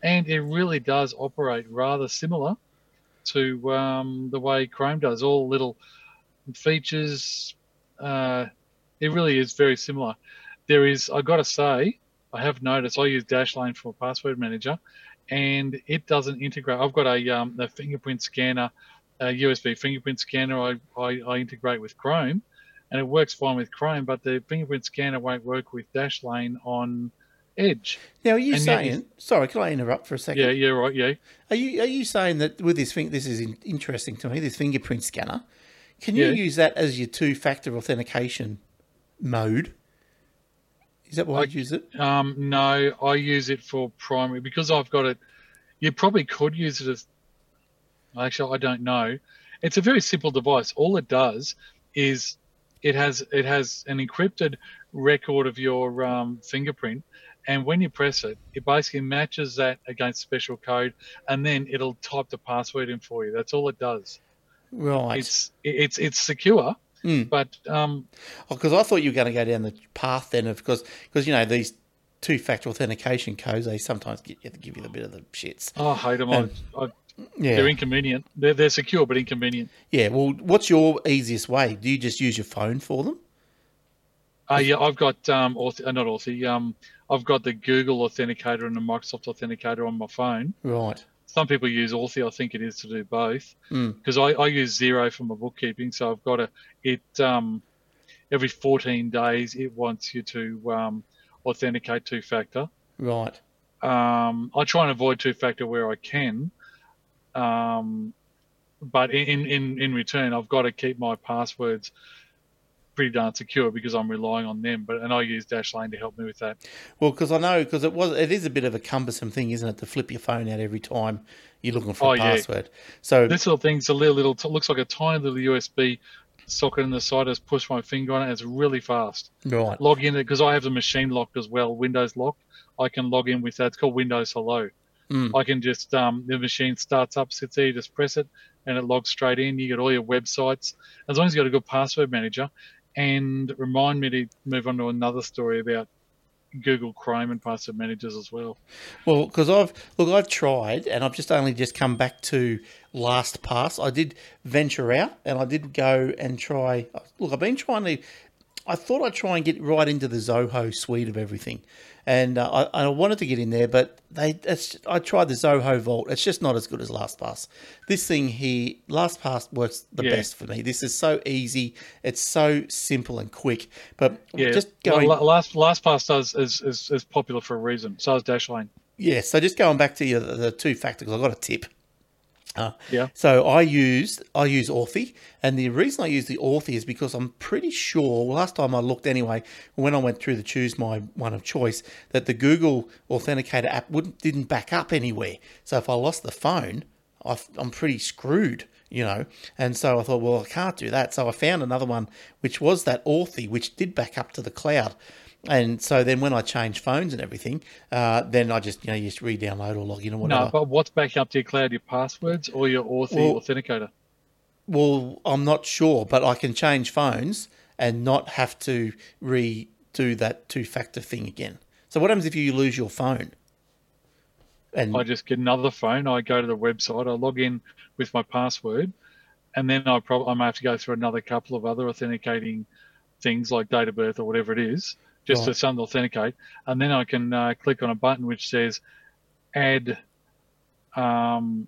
Speaker 3: and it really does operate rather similar to um, the way Chrome does. All little features, uh, it really is very similar. There is, I got to say, I have noticed. I use Dashlane for password manager, and it doesn't integrate. I've got a, um, a fingerprint scanner, a USB fingerprint scanner. I, I, I integrate with Chrome, and it works fine with Chrome. But the fingerprint scanner won't work with Dashlane on Edge.
Speaker 2: Now, are you
Speaker 3: And
Speaker 2: saying? Sorry, can I interrupt for a second?
Speaker 3: Yeah, yeah, right, yeah.
Speaker 2: Are you are you saying that with this thing? This is in, interesting to me. This fingerprint scanner. Can you
Speaker 3: Yeah.
Speaker 2: use that as your two-factor authentication mode? Is that why
Speaker 3: I-
Speaker 2: you use it?
Speaker 3: Um, no, I use it for primary because I've got it. You probably could use it as. Actually, I don't know. It's a very simple device. All it does is it has it has an encrypted record of your um, fingerprint, and when you press it, it basically matches that against special code, and then it'll type the password in for you. That's all it does.
Speaker 2: Right.
Speaker 3: It's it's it's secure,
Speaker 2: Mm.
Speaker 3: but um,
Speaker 2: Because I thought you were going to go down the path then of because because you know these two-factor authentication codes they sometimes get give you a bit of the shits.
Speaker 3: I hate them.
Speaker 2: Um,
Speaker 3: I, I,
Speaker 2: Yeah.
Speaker 3: They're inconvenient. They're, they're secure but inconvenient.
Speaker 2: Yeah. Well, what's your easiest way? Do you just use your phone for them?
Speaker 3: Uh, yeah, I've got um, Auth- uh, not Authy. Um, I've got the Google Authenticator and the Microsoft Authenticator on my phone.
Speaker 2: Right.
Speaker 3: Some people use Authy. I think it is to do both
Speaker 2: Mm.
Speaker 3: because I, I use Xero for my bookkeeping. So I've got a it um, every 14 days it wants you to um, authenticate two factor.
Speaker 2: Right.
Speaker 3: Um, I try and avoid two factor where I can. Um, but in, in, in return, I've got to keep my passwords pretty darn secure because I'm relying on them. But and I use Dashlane to help me with that.
Speaker 2: Well, because I know because it was it is a bit of a cumbersome thing, isn't it, to flip your phone out every time you're looking for
Speaker 3: Oh,
Speaker 2: a
Speaker 3: yeah.
Speaker 2: password. So
Speaker 3: This little thing's a little, little it looks like a tiny little USB socket in the side. I just push my finger on it. It's really fast.
Speaker 2: right.
Speaker 3: Log in it because I have the machine locked as well, Windows locked. I can log in with that. It's called Windows Hello.
Speaker 2: Mm.
Speaker 3: I can just um, the machine starts up, sits there, you just press it, and it logs straight in. You get all your websites as long as you got a good password manager. And remind me to move on to another story about Google Chrome and password managers as well.
Speaker 2: Well, because I've look, I've tried, and I've just only just come back to LastPass. I did venture out, and I did go and try. Look, I've been trying to. I thought I'd try and get right into the Zoho suite of everything, and uh, I, I wanted to get in there, but they. It's, I tried the Zoho Vault. It's just not as good as LastPass. This thing here, LastPass works the
Speaker 3: Yeah.
Speaker 2: best for me. This is so easy. It's so simple and quick. But
Speaker 3: Yeah,
Speaker 2: just going.
Speaker 3: La- last LastPass does is, is is popular for a reason. So is Dashlane.
Speaker 2: Yeah, so just going back to your, the two factors, I got a tip. Uh,
Speaker 3: Yeah.
Speaker 2: So I used I use Authy, and the reason I use the Authy is because I'm pretty sure. Well, last time I looked anyway, when I went through the choose my one of choice, that the Google Authenticator app wouldn't didn't back up anywhere. So if I lost the phone, I, I'm pretty screwed, you know. And so I thought, well, I can't do that. So I found another one, which was that Authy, which did back up to the cloud. And so then when I change phones and everything, uh, then I just you know you just re-download or log in or whatever.
Speaker 3: No, but what's backing up to your cloud? Your passwords or your Authy
Speaker 2: Well-
Speaker 3: Authenticator?
Speaker 2: Well, I'm not sure, but I can change phones and not have to redo that two factor thing again. So what happens if you lose your phone? And
Speaker 3: I just get another phone. I go to the website. I log in with my password, and then I probably I may have to go through another couple of other authenticating things like date of birth or whatever it is, just
Speaker 2: Right.
Speaker 3: to to authenticate, and then I can uh, click on a button which says add. Um,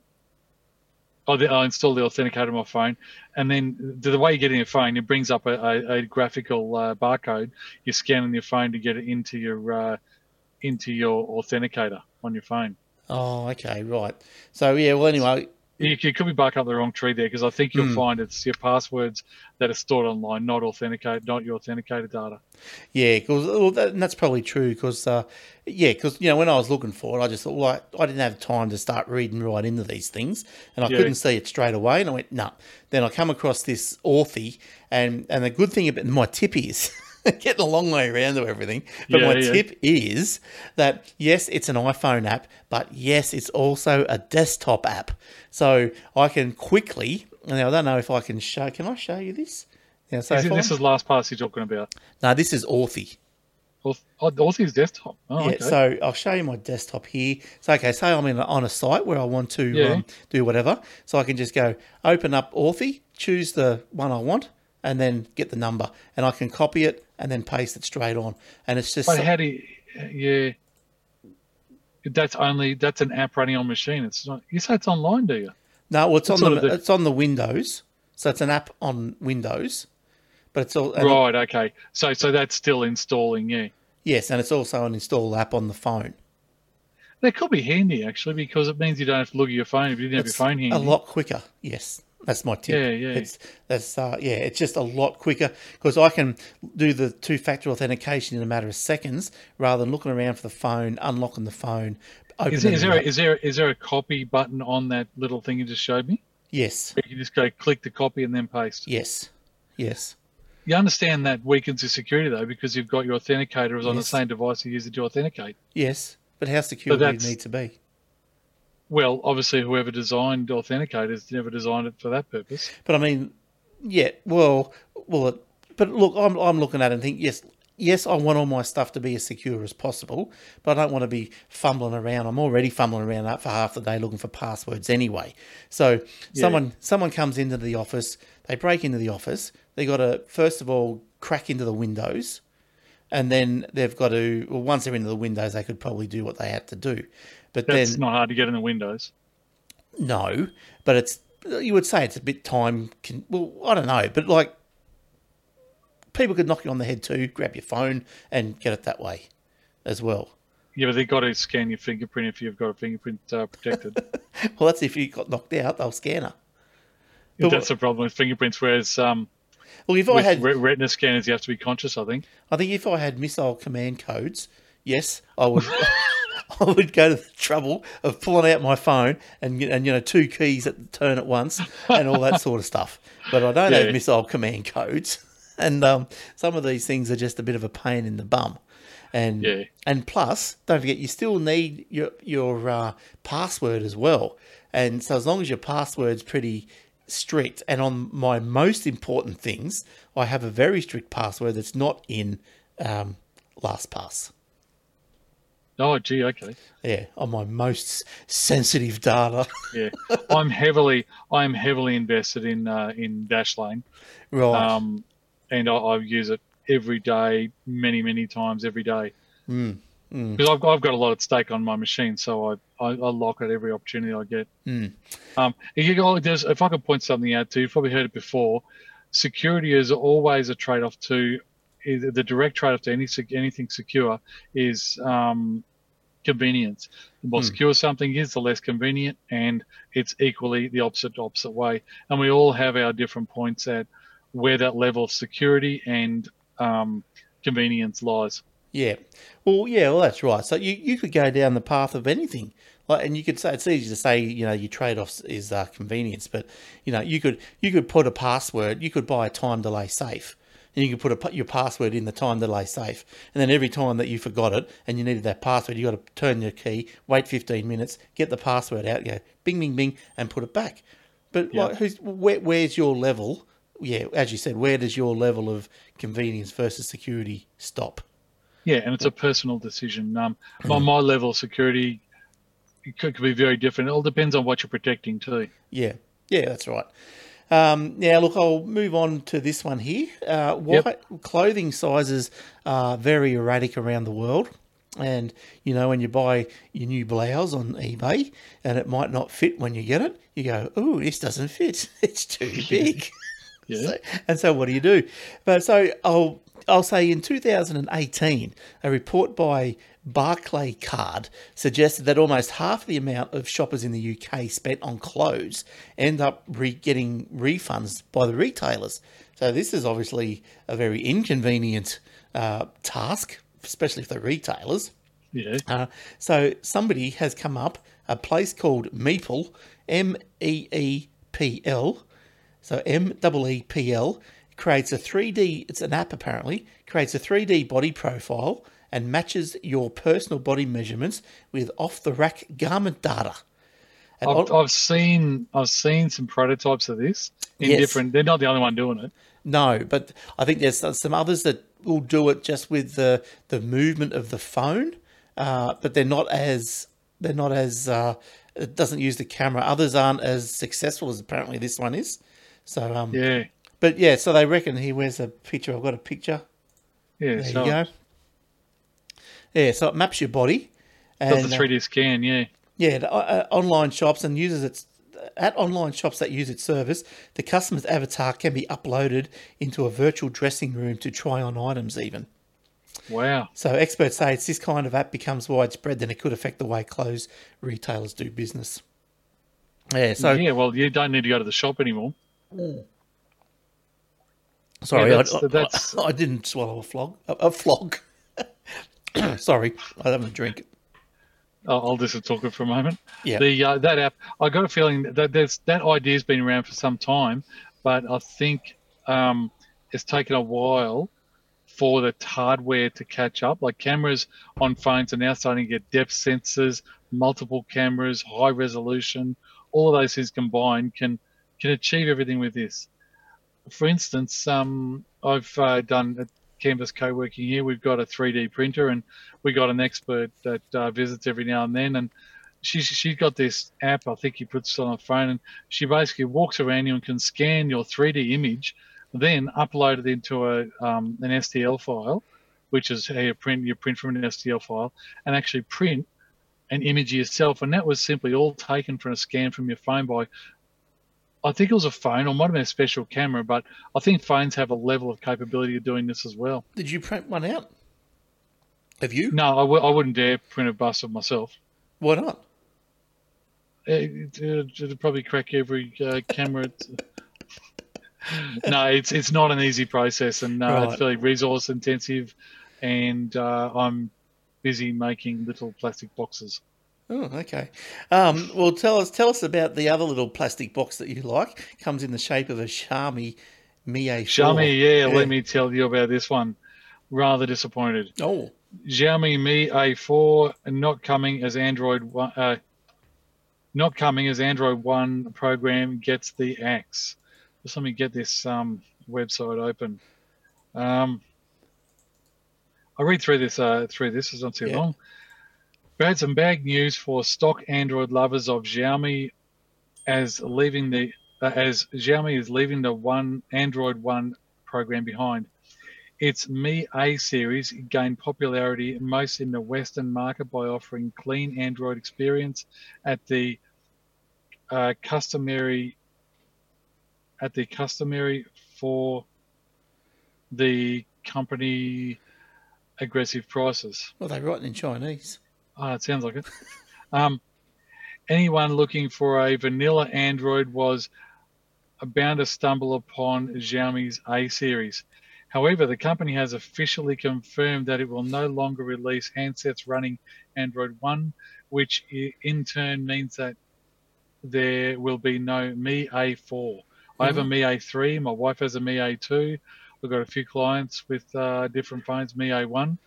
Speaker 3: oh, the- I install the authenticator on my phone, and then the, the way you get in your phone, it brings up a, a, a graphical uh, barcode. You scan on your phone to get it into your uh, into your authenticator on your phone.
Speaker 2: oh, okay, right. So yeah, well anyway,
Speaker 3: You, you could be barking up the wrong tree there because I think you'll
Speaker 2: Hmm.
Speaker 3: find it's your passwords that are stored online, not authenticated, not your authenticated data.
Speaker 2: yeah, because well, that, and that's probably true. Because uh, yeah, because you know when I was looking for it, I just thought, well, I, I didn't have time to start reading right into these things, and I
Speaker 3: Yeah.
Speaker 2: couldn't see it straight away. And I went, no. Nah. Then I come across this Authy, and and the good thing about my tip is. Getting a long way around to everything, but
Speaker 3: Yeah,
Speaker 2: my
Speaker 3: yeah.
Speaker 2: tip is that yes, it's an iPhone app, but yes, it's also a desktop app. So I can quickly. Now I don't know if I can show. Can I show you this? Yeah, so
Speaker 3: Is it,
Speaker 2: if I-
Speaker 3: this is last pass you're talking about.
Speaker 2: no, this is Authy.
Speaker 3: Auth- Oh, Authy's desktop. Oh,
Speaker 2: Yeah,
Speaker 3: okay.
Speaker 2: so I'll show you my desktop here. So, okay, say I'm in a, on a site where I want to
Speaker 3: Yeah.
Speaker 2: um, do whatever. So I can just go open up Authy, choose the one I want, and then get the number. And I can copy it and then paste it straight on. And it's just,
Speaker 3: but how do you, yeah. That's only, that's an app running on machine. It's not, you say it's online, do you?
Speaker 2: no, well, it's on, the,
Speaker 3: the-
Speaker 2: it's on the Windows. So it's an app on Windows. But it's all right.
Speaker 3: Right, okay. So, so that's still installing, yeah.
Speaker 2: Yes, and it's also an install app on the phone.
Speaker 3: That could be handy actually because it means you don't have to look at your phone if you didn't have your phone handy.
Speaker 2: a lot quicker. Yes, that's my tip.
Speaker 3: Yeah, yeah.
Speaker 2: It's that's uh, yeah, it's just a lot quicker because I can do the two-factor authentication in a matter of seconds rather than looking around for the phone, unlocking the phone.
Speaker 3: Is, is there a, is there is there a copy button on that little thing you just showed me?
Speaker 2: yes,
Speaker 3: You just go click the copy and then paste.
Speaker 2: yes, yes,
Speaker 3: You understand that weakens your security though because you've got your authenticator is on the same device you use to authenticate.
Speaker 2: yes. But how secure do you need to be?
Speaker 3: Well, obviously, whoever designed authenticators never designed it for that purpose.
Speaker 2: But I mean, yeah, well, well, but look, I'm I'm looking at it and think yes, yes, I want all my stuff to be as secure as possible, but I don't want to be fumbling around. I'm already fumbling around for half the day looking for passwords anyway. So someone someone comes into the office, they break into the office, they got to first of all crack into the windows. And then they've got to, well, once they're into the windows, they could probably do what they had to do. But
Speaker 3: That's
Speaker 2: then,
Speaker 3: not hard to get in the Windows.
Speaker 2: no, but it's you would say it's a bit time. Con- well, I don't know, but like people could knock you on the head too, grab your phone and get it that way as well.
Speaker 3: Yeah, but they've got to scan your fingerprint if you've got a fingerprint uh, protected.
Speaker 2: Well, that's if you got knocked out, they'll scan her. But
Speaker 3: That's the problem with fingerprints. Whereas um,
Speaker 2: Well, if I had,
Speaker 3: re- retina scanners, you have to be conscious. I think.
Speaker 2: I think if I had missile command codes, yes, I would. I would go to the trouble of pulling out my phone and and you know two keys at the turn at once and all that sort of stuff. But I don't
Speaker 3: Yeah.
Speaker 2: have missile command codes, and um, some of these things are just a bit of a pain in the bum. And
Speaker 3: Yeah.
Speaker 2: and plus, don't forget you still need your your uh, password as well. And so as long as your password's pretty strict, and on my most important things, I have a very strict password that's not in um, LastPass.
Speaker 3: Oh, gee, okay.
Speaker 2: Yeah, on my most sensitive data.
Speaker 3: Yeah, I'm heavily, I'm heavily invested in uh, in Dashlane,
Speaker 2: right.
Speaker 3: um, and I, I use it every day, many, many times every day.
Speaker 2: Mm, mm.
Speaker 3: Because I've, I've got a lot at stake on my machine, so I, I, I lock it every opportunity I get.
Speaker 2: Mm.
Speaker 3: Um, if, you go, there's, if I could point something out to you, you've probably heard it before. Security is always a trade-off to the direct trade-off to any anything secure is um, convenience. The more
Speaker 2: Hmm.
Speaker 3: secure something is, the less convenient, and it's equally the opposite opposite way. And we all have our different points at where that level of security and um, convenience lies.
Speaker 2: Yeah. Well, yeah, well, that's right. So you, you could go down the path of anything. Like, and you could say it's easy to say, you know, your trade-offs is uh, convenience, but you know, you could you could put a password, you could buy a time delay safe, and you can put a, your password in the time delay safe, and then every time that you forgot it and you needed that password, you got to turn your key, wait 15 minutes, get the password out, go bing, bing, bing, and put it back. But
Speaker 3: Yeah.
Speaker 2: like, who's where, where's your level? Yeah, as you said, where does your level of convenience versus security stop?
Speaker 3: Yeah, and it's a personal decision. Um, my, my level of security could, could be very different. It all depends on what you're protecting too.
Speaker 2: Yeah, yeah, that's right. Um, now, look, I'll move on to this one here. Uh, why
Speaker 3: Yep.
Speaker 2: clothing sizes are very erratic around the world, and you know when you buy your new blouse on eBay and it might not fit when you get it, you go, "Oh, this doesn't fit. It's too big."
Speaker 3: Yeah.
Speaker 2: So, and so, what do you do? But so I'll I'll say in 2018, a report by Barclay Card suggested that almost half the amount of shoppers in the UK spent on clothes end up re- getting refunds by the retailers. So this is obviously a very inconvenient uh, task, especially for the retailers.
Speaker 3: Yeah.
Speaker 2: Uh, so somebody has come up a place called Meepl, M E E P L. So M E E P L creates a 3D. It's an app apparently. Creates a 3D body profile and matches your personal body measurements with off-the-rack garment data. And
Speaker 3: I've, I've seen I've seen some prototypes of this in
Speaker 2: Yes.
Speaker 3: different. They're not the only one doing it.
Speaker 2: No, but I think there's some others that will do it just with the the movement of the phone, uh, but they're not as they're not as uh, it doesn't use the camera. Others aren't as successful as apparently this one is. So, um,
Speaker 3: Yeah.
Speaker 2: but yeah, so they reckon he wears a picture? I've got a picture.
Speaker 3: Yeah.
Speaker 2: There
Speaker 3: so
Speaker 2: you go. Yeah, so it maps your body,
Speaker 3: does
Speaker 2: and
Speaker 3: the
Speaker 2: uh,
Speaker 3: 3D scan. Yeah.
Speaker 2: yeah, the, uh, uh, online shops and uses its at online shops that use its service, the customer's avatar can be uploaded into a virtual dressing room to try on items even.
Speaker 3: Wow.
Speaker 5: So experts say it's this kind of app becomes widespread, then it could affect the way clothes retailers do business. Yeah. So
Speaker 3: yeah, well, you don't need to go to the shop anymore.
Speaker 5: sorry,
Speaker 3: Yeah,
Speaker 5: I,
Speaker 3: that's-
Speaker 5: I- I, didn't swallow a flog. A, a flog. sorry, I haven't a drink.
Speaker 3: I'll just talk it for a moment.
Speaker 5: Yeah.
Speaker 3: The uh, that app, I got a feeling that there's, that idea's been around for some time, but I think um, it's taken a while for the hardware to catch up. Like cameras on phones are now starting to get depth sensors, multiple cameras, high resolution. All of those things combined can can achieve everything with this. For instance, um, I've uh, done a Canvas co-working here. We've got a 3D printer, and we got an expert that uh, visits every now and then, and she's she's got this app. I think he puts it on her phone, and she basically walks around you and can scan your 3D image, then upload it into a um, an STL file, which is how you print you print from an STL file, and actually print an image yourself. And that was simply all taken from a scan from your phone by. I think it was a phone, or might have been a special camera, but I think phones have a level of capability of doing this as well.
Speaker 5: Did you print one out? Have you?
Speaker 3: No, I w- I wouldn't dare print a bust of myself.
Speaker 5: Why not?
Speaker 3: It, it, it'd probably crack every uh, camera. No, it's it's not an easy process, and uh,
Speaker 5: Right.
Speaker 3: it's fairly resource intensive, and uh, I'm busy making little plastic boxes.
Speaker 5: Oh, okay. Um, well, tell us tell us about the other little plastic box that you like. Comes in the shape of a Xiaomi Mi A4.
Speaker 3: Xiaomi, yeah, let me tell you about this one. Rather disappointed.
Speaker 5: Oh,
Speaker 3: Xiaomi Mi A4 not coming as Android one, uh, not coming as Android One program gets the axe. Just let me get this um, website open. Um, I read through this. Uh, through this is not too
Speaker 5: Yeah.
Speaker 3: long. We had some bad news for stock Android lovers of Xiaomi, as leaving the uh, as Xiaomi is leaving the one Android One program behind. Its Mi A series gained popularity most in the Western market by offering clean Android experience at the uh, customary at the customary for the company aggressive prices.
Speaker 5: well, they write in Chinese.
Speaker 3: Ah, it sounds like it. Um, anyone looking for a vanilla Android was bound to stumble upon Xiaomi's A series. However, the company has officially confirmed that it will no longer release handsets running Android 1, which in turn means that there will be no Mi A4. I have a Mi A3, my wife has a Mi A2. We've got a few clients with uh, different phones, Mi A1.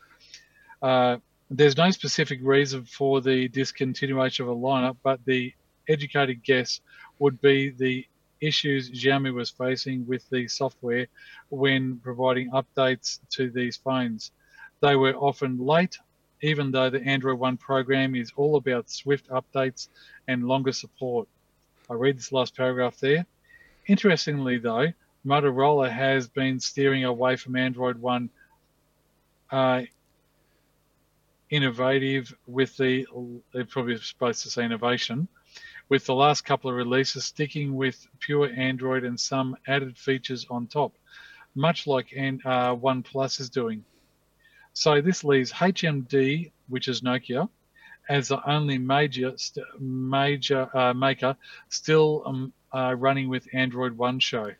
Speaker 3: Uh, there's no specific reason for the discontinuation of a lineup, but the educated guess would be the issues Xiaomi was facing with the software when providing updates to these phones. They were often late, even though the Android One program is all about swift updates and longer support. I read this last paragraph there. Interestingly, though, Motorola has been steering away from Android One uh, innovative with the they're probably supposed to say innovation with the last couple of releases sticking with pure android and some added features on top much like and uh, oneplus is doing so this leaves hmd which is nokia as the only major st- major uh, maker still um, uh, running with android one show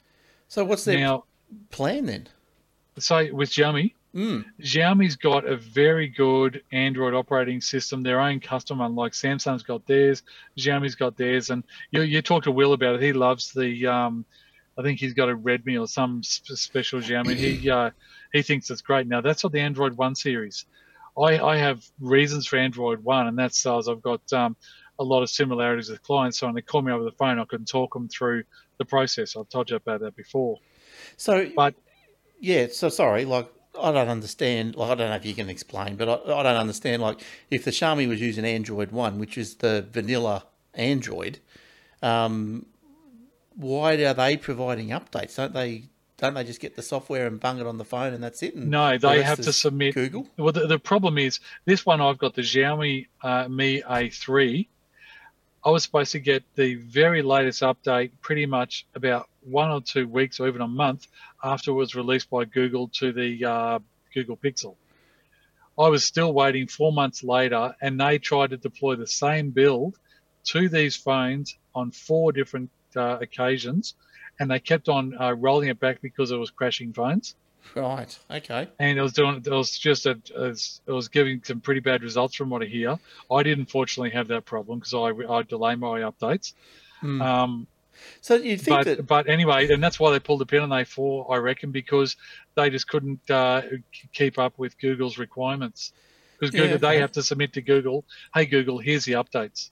Speaker 5: So what's their
Speaker 3: now
Speaker 5: plan then?
Speaker 3: so with xiaomi
Speaker 5: Mm.
Speaker 3: Xiaomi's got a very good Android operating system, their own custom, unlike Samsung's got theirs. Xiaomi's got theirs, and you you talk to Will about it. He loves the, um, I think he's got a Redmi or some sp- special Xiaomi. He uh, he thinks it's great. Now that's on the Android One series. I I have reasons for Android One, and that's as I've got um, a lot of similarities with clients. So when they call me over the phone, I can talk them through the process. I've told you about that before.
Speaker 5: So,
Speaker 3: But
Speaker 5: yeah. So sorry, like I don't understand. Like I don't know if you can explain, but I, I don't understand. Like if the Xiaomi was using Android One, which is the vanilla Android, um, why are they providing updates? Don't they? Don't they just get the software and bung it on the phone and that's it? And
Speaker 3: No, they
Speaker 5: rest
Speaker 3: have to submit-
Speaker 5: Google.
Speaker 3: Well, the, the problem is this one I've got the Xiaomi uh, Mi A3. I was supposed to get the very latest update pretty much about one or two weeks or even a month after it was released by Google to the uh, Google Pixel. I was still waiting four months later, and they tried to deploy the same build to these phones on four different uh, occasions, and they kept on uh, rolling it back because it was crashing phones.
Speaker 2: Right. Okay.
Speaker 3: And it was doing. It was just a. It was, it was giving some pretty bad results from what I hear. I didn't fortunately have that problem because I I delay my updates.
Speaker 2: Hmm.
Speaker 3: Um,
Speaker 2: So you think
Speaker 3: but
Speaker 2: that?
Speaker 3: but anyway, and that's why they pulled the pin on A4, I reckon, because they just couldn't uh, keep up with Google's requirements. Because
Speaker 2: Yeah,
Speaker 3: Google, they
Speaker 2: okay.
Speaker 3: have to submit to Google, "Hey Google, here's the updates,"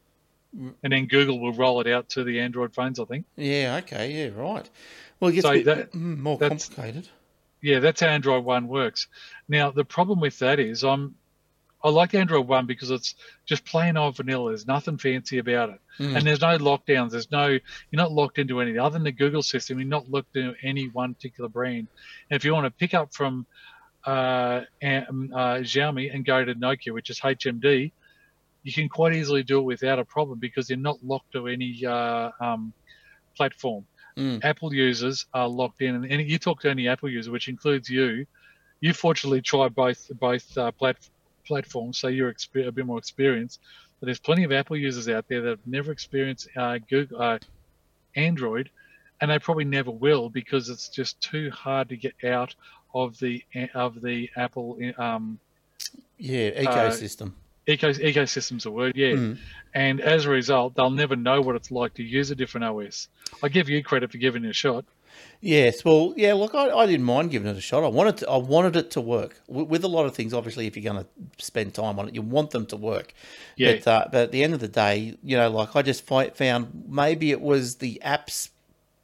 Speaker 2: Mm.
Speaker 3: and then Google will roll it out to the Android phones. I think.
Speaker 2: Yeah. Okay. Yeah. Right. Well, it gets
Speaker 3: So
Speaker 2: bit
Speaker 3: that-
Speaker 2: mm, more complicated.
Speaker 3: Yeah, that's how Android One works. Now the problem with that is I'm I like Android One because it's just plain old vanilla. There's nothing fancy about it.
Speaker 2: Mm.
Speaker 3: and there's no lockdowns. There's no you're not locked into any other than the Google system. You're not locked into any one particular brand. And if you want to pick up from uh, uh, Xiaomi and go to Nokia, which is HMD, you can quite easily do it without a problem because you're not locked to any uh, um, platform.
Speaker 2: Mm.
Speaker 3: Apple users are locked in, and, you talk to any Apple user, which includes you. You fortunately try both both uh, plat- platforms, so you're exper- a bit more experienced. But there's plenty of Apple users out there that have never experienced uh, Google uh, Android, and they probably never will because it's just too hard to get out of the of the Apple um,
Speaker 2: Yeah.
Speaker 3: uh,
Speaker 2: Ecosystem.
Speaker 3: eco ecosystem's a word, yeah.
Speaker 2: Mm.
Speaker 3: And as a result, they'll never know what it's like to use a different OS. I give you credit for giving it a shot.
Speaker 2: Yes, well, yeah. Look, I, I didn't mind giving it a shot. I wanted to, I wanted it to work. With, with a lot of things, obviously, if you're going to spend time on it, you want them to work.
Speaker 3: Yeah.
Speaker 2: But, uh, but at the end of the day, you know, like I just found maybe it was the app's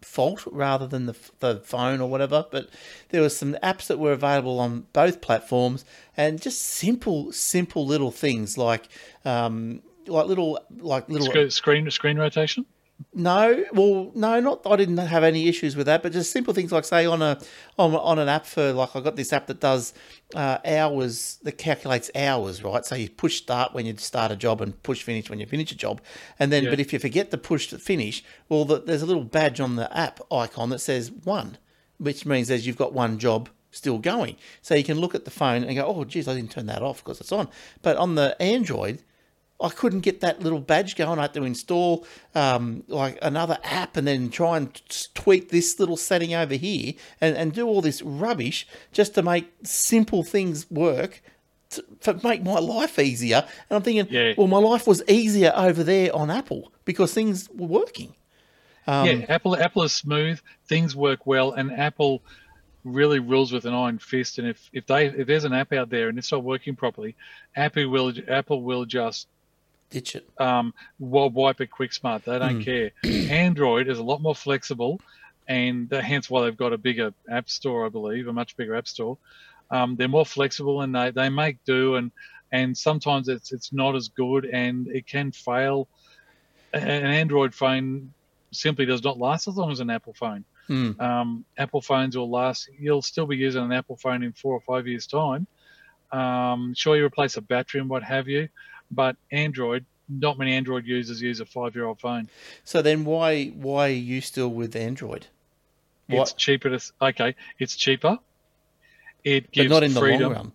Speaker 2: fault rather than the the phone or whatever. But there were some apps that were available on both platforms, and just simple, simple little things like, um, like little, like little
Speaker 3: Screen screen rotation.
Speaker 2: No, well, no, not. I didn't have any issues with that, but just simple things like, say, on a on, on an app for like I got this app that does uh, hours that calculates hours, right? So you push start when you start a job and push finish when you finish a job, and then
Speaker 3: Yeah.
Speaker 2: but if you forget to push to finish, well, the, there's a little badge on the app icon that says one, which means that you've got one job still going. So you can look at the phone and go, oh, geez, I didn't turn that off because it's on. But on the Android, I couldn't get that little badge going. I had to install um, like another app and then try and tweak this little setting over here and, and do all this rubbish just to make simple things work to, to make my life easier. And I'm thinking,
Speaker 3: Yeah.
Speaker 2: well, my life was easier over there on Apple because things were working. Um,
Speaker 3: yeah, Apple Apple is smooth. Things work well, and Apple really rules with an iron fist. And if, if they if there's an app out there and it's not working properly, Apple will Apple will just
Speaker 2: Ditch it.
Speaker 3: um, wi- wipe it quick smart. They don't care. Android is a lot more flexible, and hence why they've got a bigger app store, I believe, a much bigger app store. Um, they're more flexible and they, they make do, and and sometimes it's it's not as good, and it can fail. An Android phone simply does not last as long as an Apple phone.
Speaker 2: Hmm.
Speaker 3: Um, Apple phones will last. You'll still be using an Apple phone in four or five years' time. Um, sure, you replace a battery and what have you, but Android, not many Android users use a five-year-old phone.
Speaker 2: So then why why are you still with Android?
Speaker 3: It's cheaper to. Okay, it's cheaper. It
Speaker 2: But
Speaker 3: gives
Speaker 2: not in the
Speaker 3: freedom.
Speaker 2: long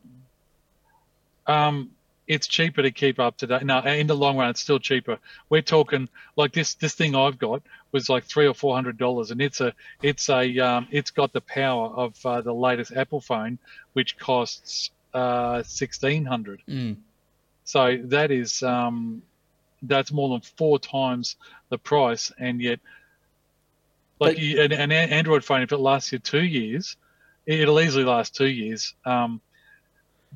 Speaker 2: run.
Speaker 3: Um, it's cheaper to keep up to date. No, in the long run, it's still cheaper. We're talking like this. This thing I've got was like three or four hundred dollars, and it's a it's a um, it's got the power of uh, the latest Apple phone, which costs uh, sixteen hundred.
Speaker 2: Mm.
Speaker 3: So that is um, that's more than four times the price, and yet, like
Speaker 2: But-
Speaker 3: you, an, an Android phone, if it lasts you two years, it'll easily last two years. Um,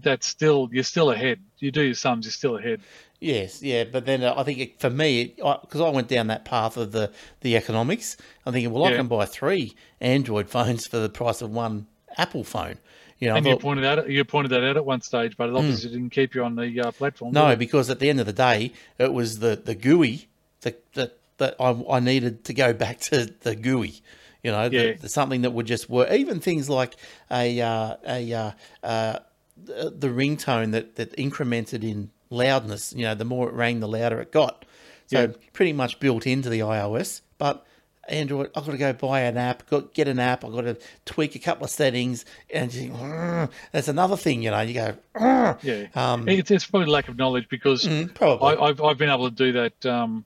Speaker 3: that's still you're still ahead. You do your sums, you're still ahead.
Speaker 2: Yes, yeah, but then uh, I think it, for me, because I, went down that path of the the economics, I'm thinking, well, I can buy three Android phones for the price of one Apple phone. You know,
Speaker 3: and you pointed out you pointed that out at one stage, but it obviously didn't keep you on the uh, platform.
Speaker 2: no, because at the end of the day, it was the the GUI that that, that I, I needed to go back to the GUI. You know,
Speaker 3: Yeah.
Speaker 2: the- something that would just work. Even things like a uh, a uh, uh, the the ringtone that that incremented in loudness. You know, the more it rang, the louder it got. So
Speaker 3: Yeah.
Speaker 2: pretty much built into the iOS, but Android, I've got to go buy an app, got get an app, I've got to tweak a couple of settings, and you think, "Mm." that's another thing, you know. You go, "Mm."
Speaker 3: Yeah,
Speaker 2: Um,
Speaker 3: it's, it's probably lack of knowledge because
Speaker 2: Mm, probably.
Speaker 3: I, I've I've been able to do that um,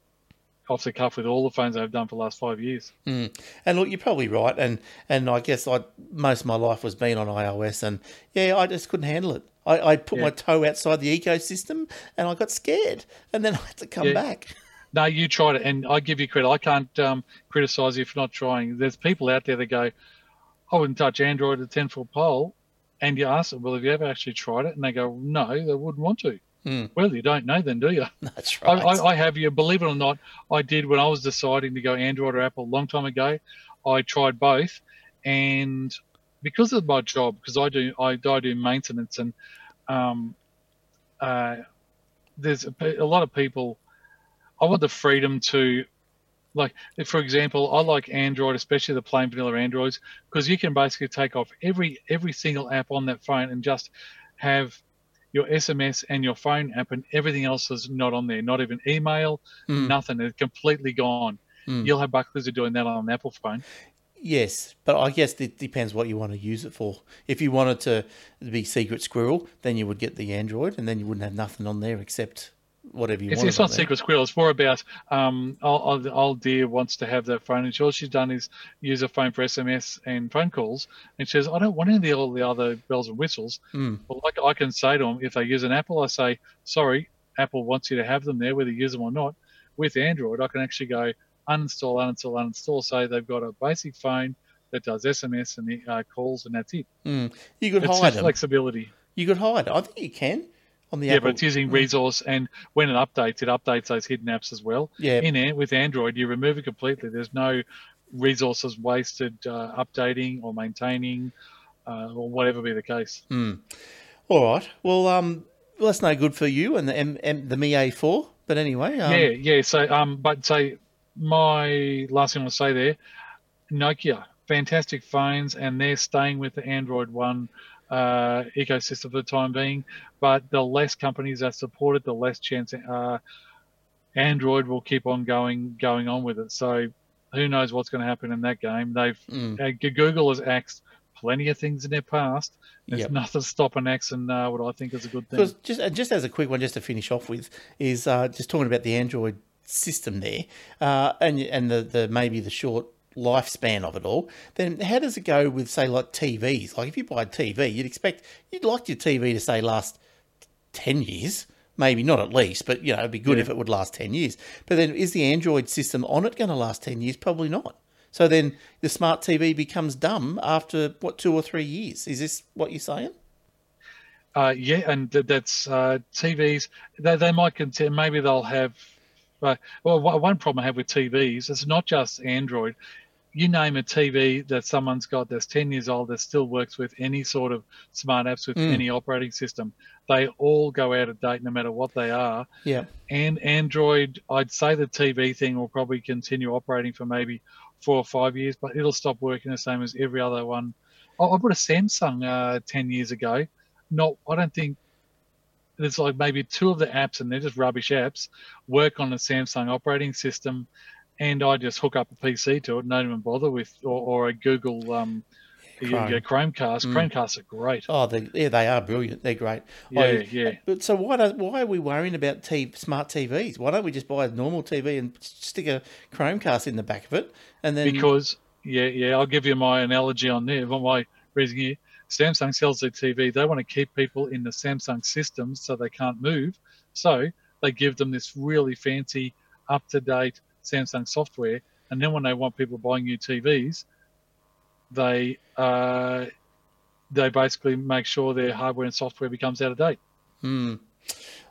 Speaker 3: off the cuff with all the phones I've done for the last five years.
Speaker 2: And look, you're probably right, and and I guess I most of my life was been on iOS, and yeah, I just couldn't handle it. I, I put
Speaker 3: Yeah.
Speaker 2: my toe outside the ecosystem, and I got scared, and then I had to come
Speaker 3: Yeah.
Speaker 2: back.
Speaker 3: No, you tried it, and I give you credit. I can't um, criticize you for not trying. There's people out there that go, I wouldn't touch Android at a 10 foot pole. And you ask them, well, have you ever actually tried it? And they go, no, they wouldn't want to.
Speaker 2: Hmm.
Speaker 3: Well, you don't know then, do you?
Speaker 2: That's right.
Speaker 3: I, I have you, believe it or not, I did when I was deciding to go Android or Apple a long time ago. I tried both. And because of my job, because I do, I, I do maintenance and um, uh, there's a, a lot of people, I want the freedom to, like, if, for example, I like Android, especially the plain vanilla Androids, because you can basically take off every every single app on that phone and just have your SMS and your phone app, and everything else is not on there. Not even email,
Speaker 2: Mm.
Speaker 3: nothing. It's completely gone.
Speaker 2: Mm.
Speaker 3: You'll have Buckley's are doing that on an Apple phone.
Speaker 2: Yes, but I guess it depends what you want to use it for. If you wanted to be Secret Squirrel, then you would get the Android, and then you wouldn't have nothing on there except whatever you
Speaker 3: It's,
Speaker 2: want.
Speaker 3: it's not Secret Squirrel. It's more about um, old, old dear wants to have that phone, and all she's done is use a phone for SMS and phone calls. And she says, I don't want any of all the other bells and whistles.
Speaker 2: Mm.
Speaker 3: Well, like I can say to them, if they use an Apple, I say, sorry, Apple wants you to have them there, whether you use them or not. With Android, I can actually go uninstall, uninstall, uninstall. Say they've got a basic phone that does SMS and uh, calls, and that's it.
Speaker 2: Mm. You could
Speaker 3: It's
Speaker 2: hide them.
Speaker 3: flexibility.
Speaker 2: You could hide. I think you can on the
Speaker 3: Yeah,
Speaker 2: Apple.
Speaker 3: but it's using resource, and when it updates, it updates those hidden apps as well.
Speaker 2: yeah,
Speaker 3: in it with Android, you remove it completely. There's no resources wasted uh, updating or maintaining uh, or whatever be the case.
Speaker 2: Mm. All right. Well, um, well, that's no good for you and the M, M, the Mi A4. But anyway, um,
Speaker 3: yeah, yeah. So, um, but say my last thing I want to say there, Nokia, fantastic phones, and they're staying with the Android One uh, ecosystem for the time being. But the less companies that support it, the less chance uh, Android will keep on going going on with it. So, who knows what's going to happen in that game? They've
Speaker 2: Mm.
Speaker 3: uh, Google has axed plenty of things in their past. There's
Speaker 2: Yep.
Speaker 3: nothing stopping axing uh, what I think is a good thing.
Speaker 2: Just just as a quick one, just to finish off with, is uh, just talking about the Android system there, uh, and and the, the maybe the short lifespan of it all. Then how does it go with say like TVs? Like if you buy a TV, you'd expect you'd like your TV to say last ten years. Maybe not at least, but you know it'd be good
Speaker 3: Yeah.
Speaker 2: if it would last ten years. But then is the Android system on it going to last ten years? Probably not. So then the smart TV becomes dumb after what two or three years. Is this what you're saying?
Speaker 3: Uh, yeah, and th- that's uh, TVs. They, they might consider maybe they'll have. Uh, well, one one problem I have with TVs is not just Android. You name a TV that someone's got that's 10 years old that still works with any sort of smart apps with
Speaker 2: Mm.
Speaker 3: any operating system. They all go out of date no matter what they are.
Speaker 2: Yeah.
Speaker 3: And Android, I'd say the TV thing will probably continue operating for maybe four or five years, but it'll stop working the same as every other one. I, I bought a Samsung uh, 10 years ago. Not, I don't think there's like maybe two of the apps, and they're just rubbish apps, work on the Samsung operating system. And I just hook up a PC to it, don't even bother with, or, or a Google um,
Speaker 2: Chrome.
Speaker 3: Chrome. Chromecast.
Speaker 2: Mm.
Speaker 3: Chromecasts are great.
Speaker 2: Oh, they, yeah, they are brilliant. They're great.
Speaker 3: Yeah,
Speaker 2: I-
Speaker 3: yeah.
Speaker 2: But so why do, why are we worrying about t- smart TVs? Why don't we just buy a normal TV and stick a Chromecast in the back of it, and then
Speaker 3: because yeah, yeah, I'll give you my analogy on there. But my reason here, Samsung sells their TV. They want to keep people in the Samsung system so they can't move. So they give them this really fancy, up to date Samsung software. And then when they want people buying new TVs, they uh, they basically make sure their hardware and software becomes out of date.
Speaker 2: hmm,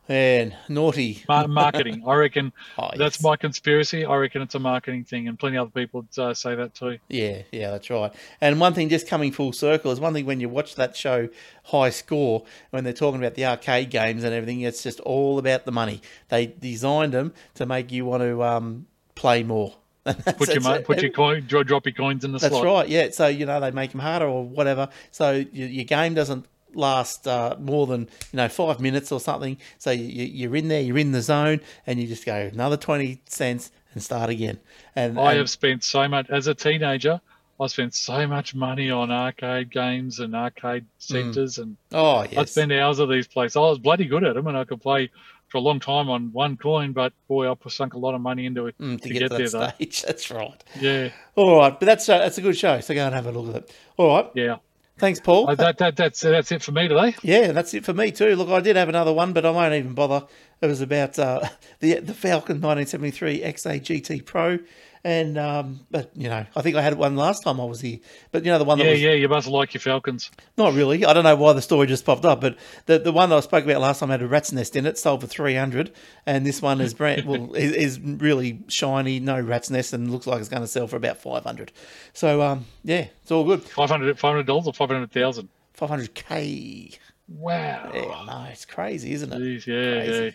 Speaker 2: and naughty.
Speaker 3: Marketing, I reckon
Speaker 2: Oh,
Speaker 3: that's my conspiracy. I reckon it's a marketing thing, and plenty of other people uh, say that too.
Speaker 2: Yeah, yeah, that's right. And one thing, just coming full circle, is one thing when you watch that show, High Score, when they're talking about the arcade games and everything, it's just all about the money. They designed them to make you want to um, play more.
Speaker 3: Put your mo- put your coin, dro- drop your coins in the slot.
Speaker 2: That's
Speaker 3: slot.
Speaker 2: right. Yeah. So you know they make them harder or whatever. So your, your game doesn't last uh, more than you know five minutes or something. So you, you're in there, you're in the zone, and you just go another twenty cents, and start again. And,
Speaker 3: I
Speaker 2: and-
Speaker 3: have spent so much as a teenager. I spent so much money on arcade games and arcade centres, and
Speaker 2: oh I
Speaker 3: spent hours at these places. I was bloody good at them, and I could play for a long time on one coin. But boy, I sunk a lot of money into it
Speaker 2: Mm, to,
Speaker 3: to
Speaker 2: get,
Speaker 3: get
Speaker 2: to that
Speaker 3: there, though.
Speaker 2: stage. That's right.
Speaker 3: Yeah,
Speaker 2: All right, but that's uh, that's a good show. So go and have a look at it. All right,
Speaker 3: yeah.
Speaker 2: thanks, Paul.
Speaker 3: Uh, that, that that's that's it for me today.
Speaker 2: Yeah, that's it for me too. Look, I did have another one, but I won't even bother. It was about uh, the the Falcon 1973 XA GT Pro, and um, but you know, I think I had one last time I was here. But you know, the one that
Speaker 3: Yeah,
Speaker 2: was
Speaker 3: yeah. You must like your Falcons.
Speaker 2: not really. I don't know why the story just popped up, but the the one that I spoke about last time had a rat's nest in it, sold for 300, and this one is brand well is, is really shiny, no rat's nest, and looks like it's going to sell for about 500. So um, yeah, it's all good.
Speaker 3: 500 dollars or five hundred thousand.
Speaker 2: 500k.
Speaker 3: Wow.
Speaker 2: Yeah, no, it's crazy, isn't it?
Speaker 3: Jeez, yeah, yeah.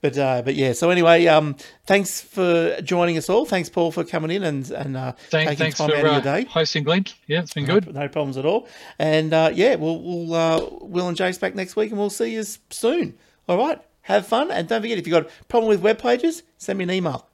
Speaker 2: But uh, but yeah. So anyway, um, thanks for joining us all. Thanks, Paul, for coming in and and uh,
Speaker 3: Thank,
Speaker 2: taking
Speaker 3: thanks
Speaker 2: time
Speaker 3: for
Speaker 2: out of
Speaker 3: uh,
Speaker 2: your day.
Speaker 3: hosting, Glenn. Yeah, it's been good.
Speaker 2: No problems at all. And uh, yeah, we'll we'll uh, Will and Jace back next week, and we'll see you soon. All right. Have fun, and don't forget if you've got a problem with web pages, send me an email.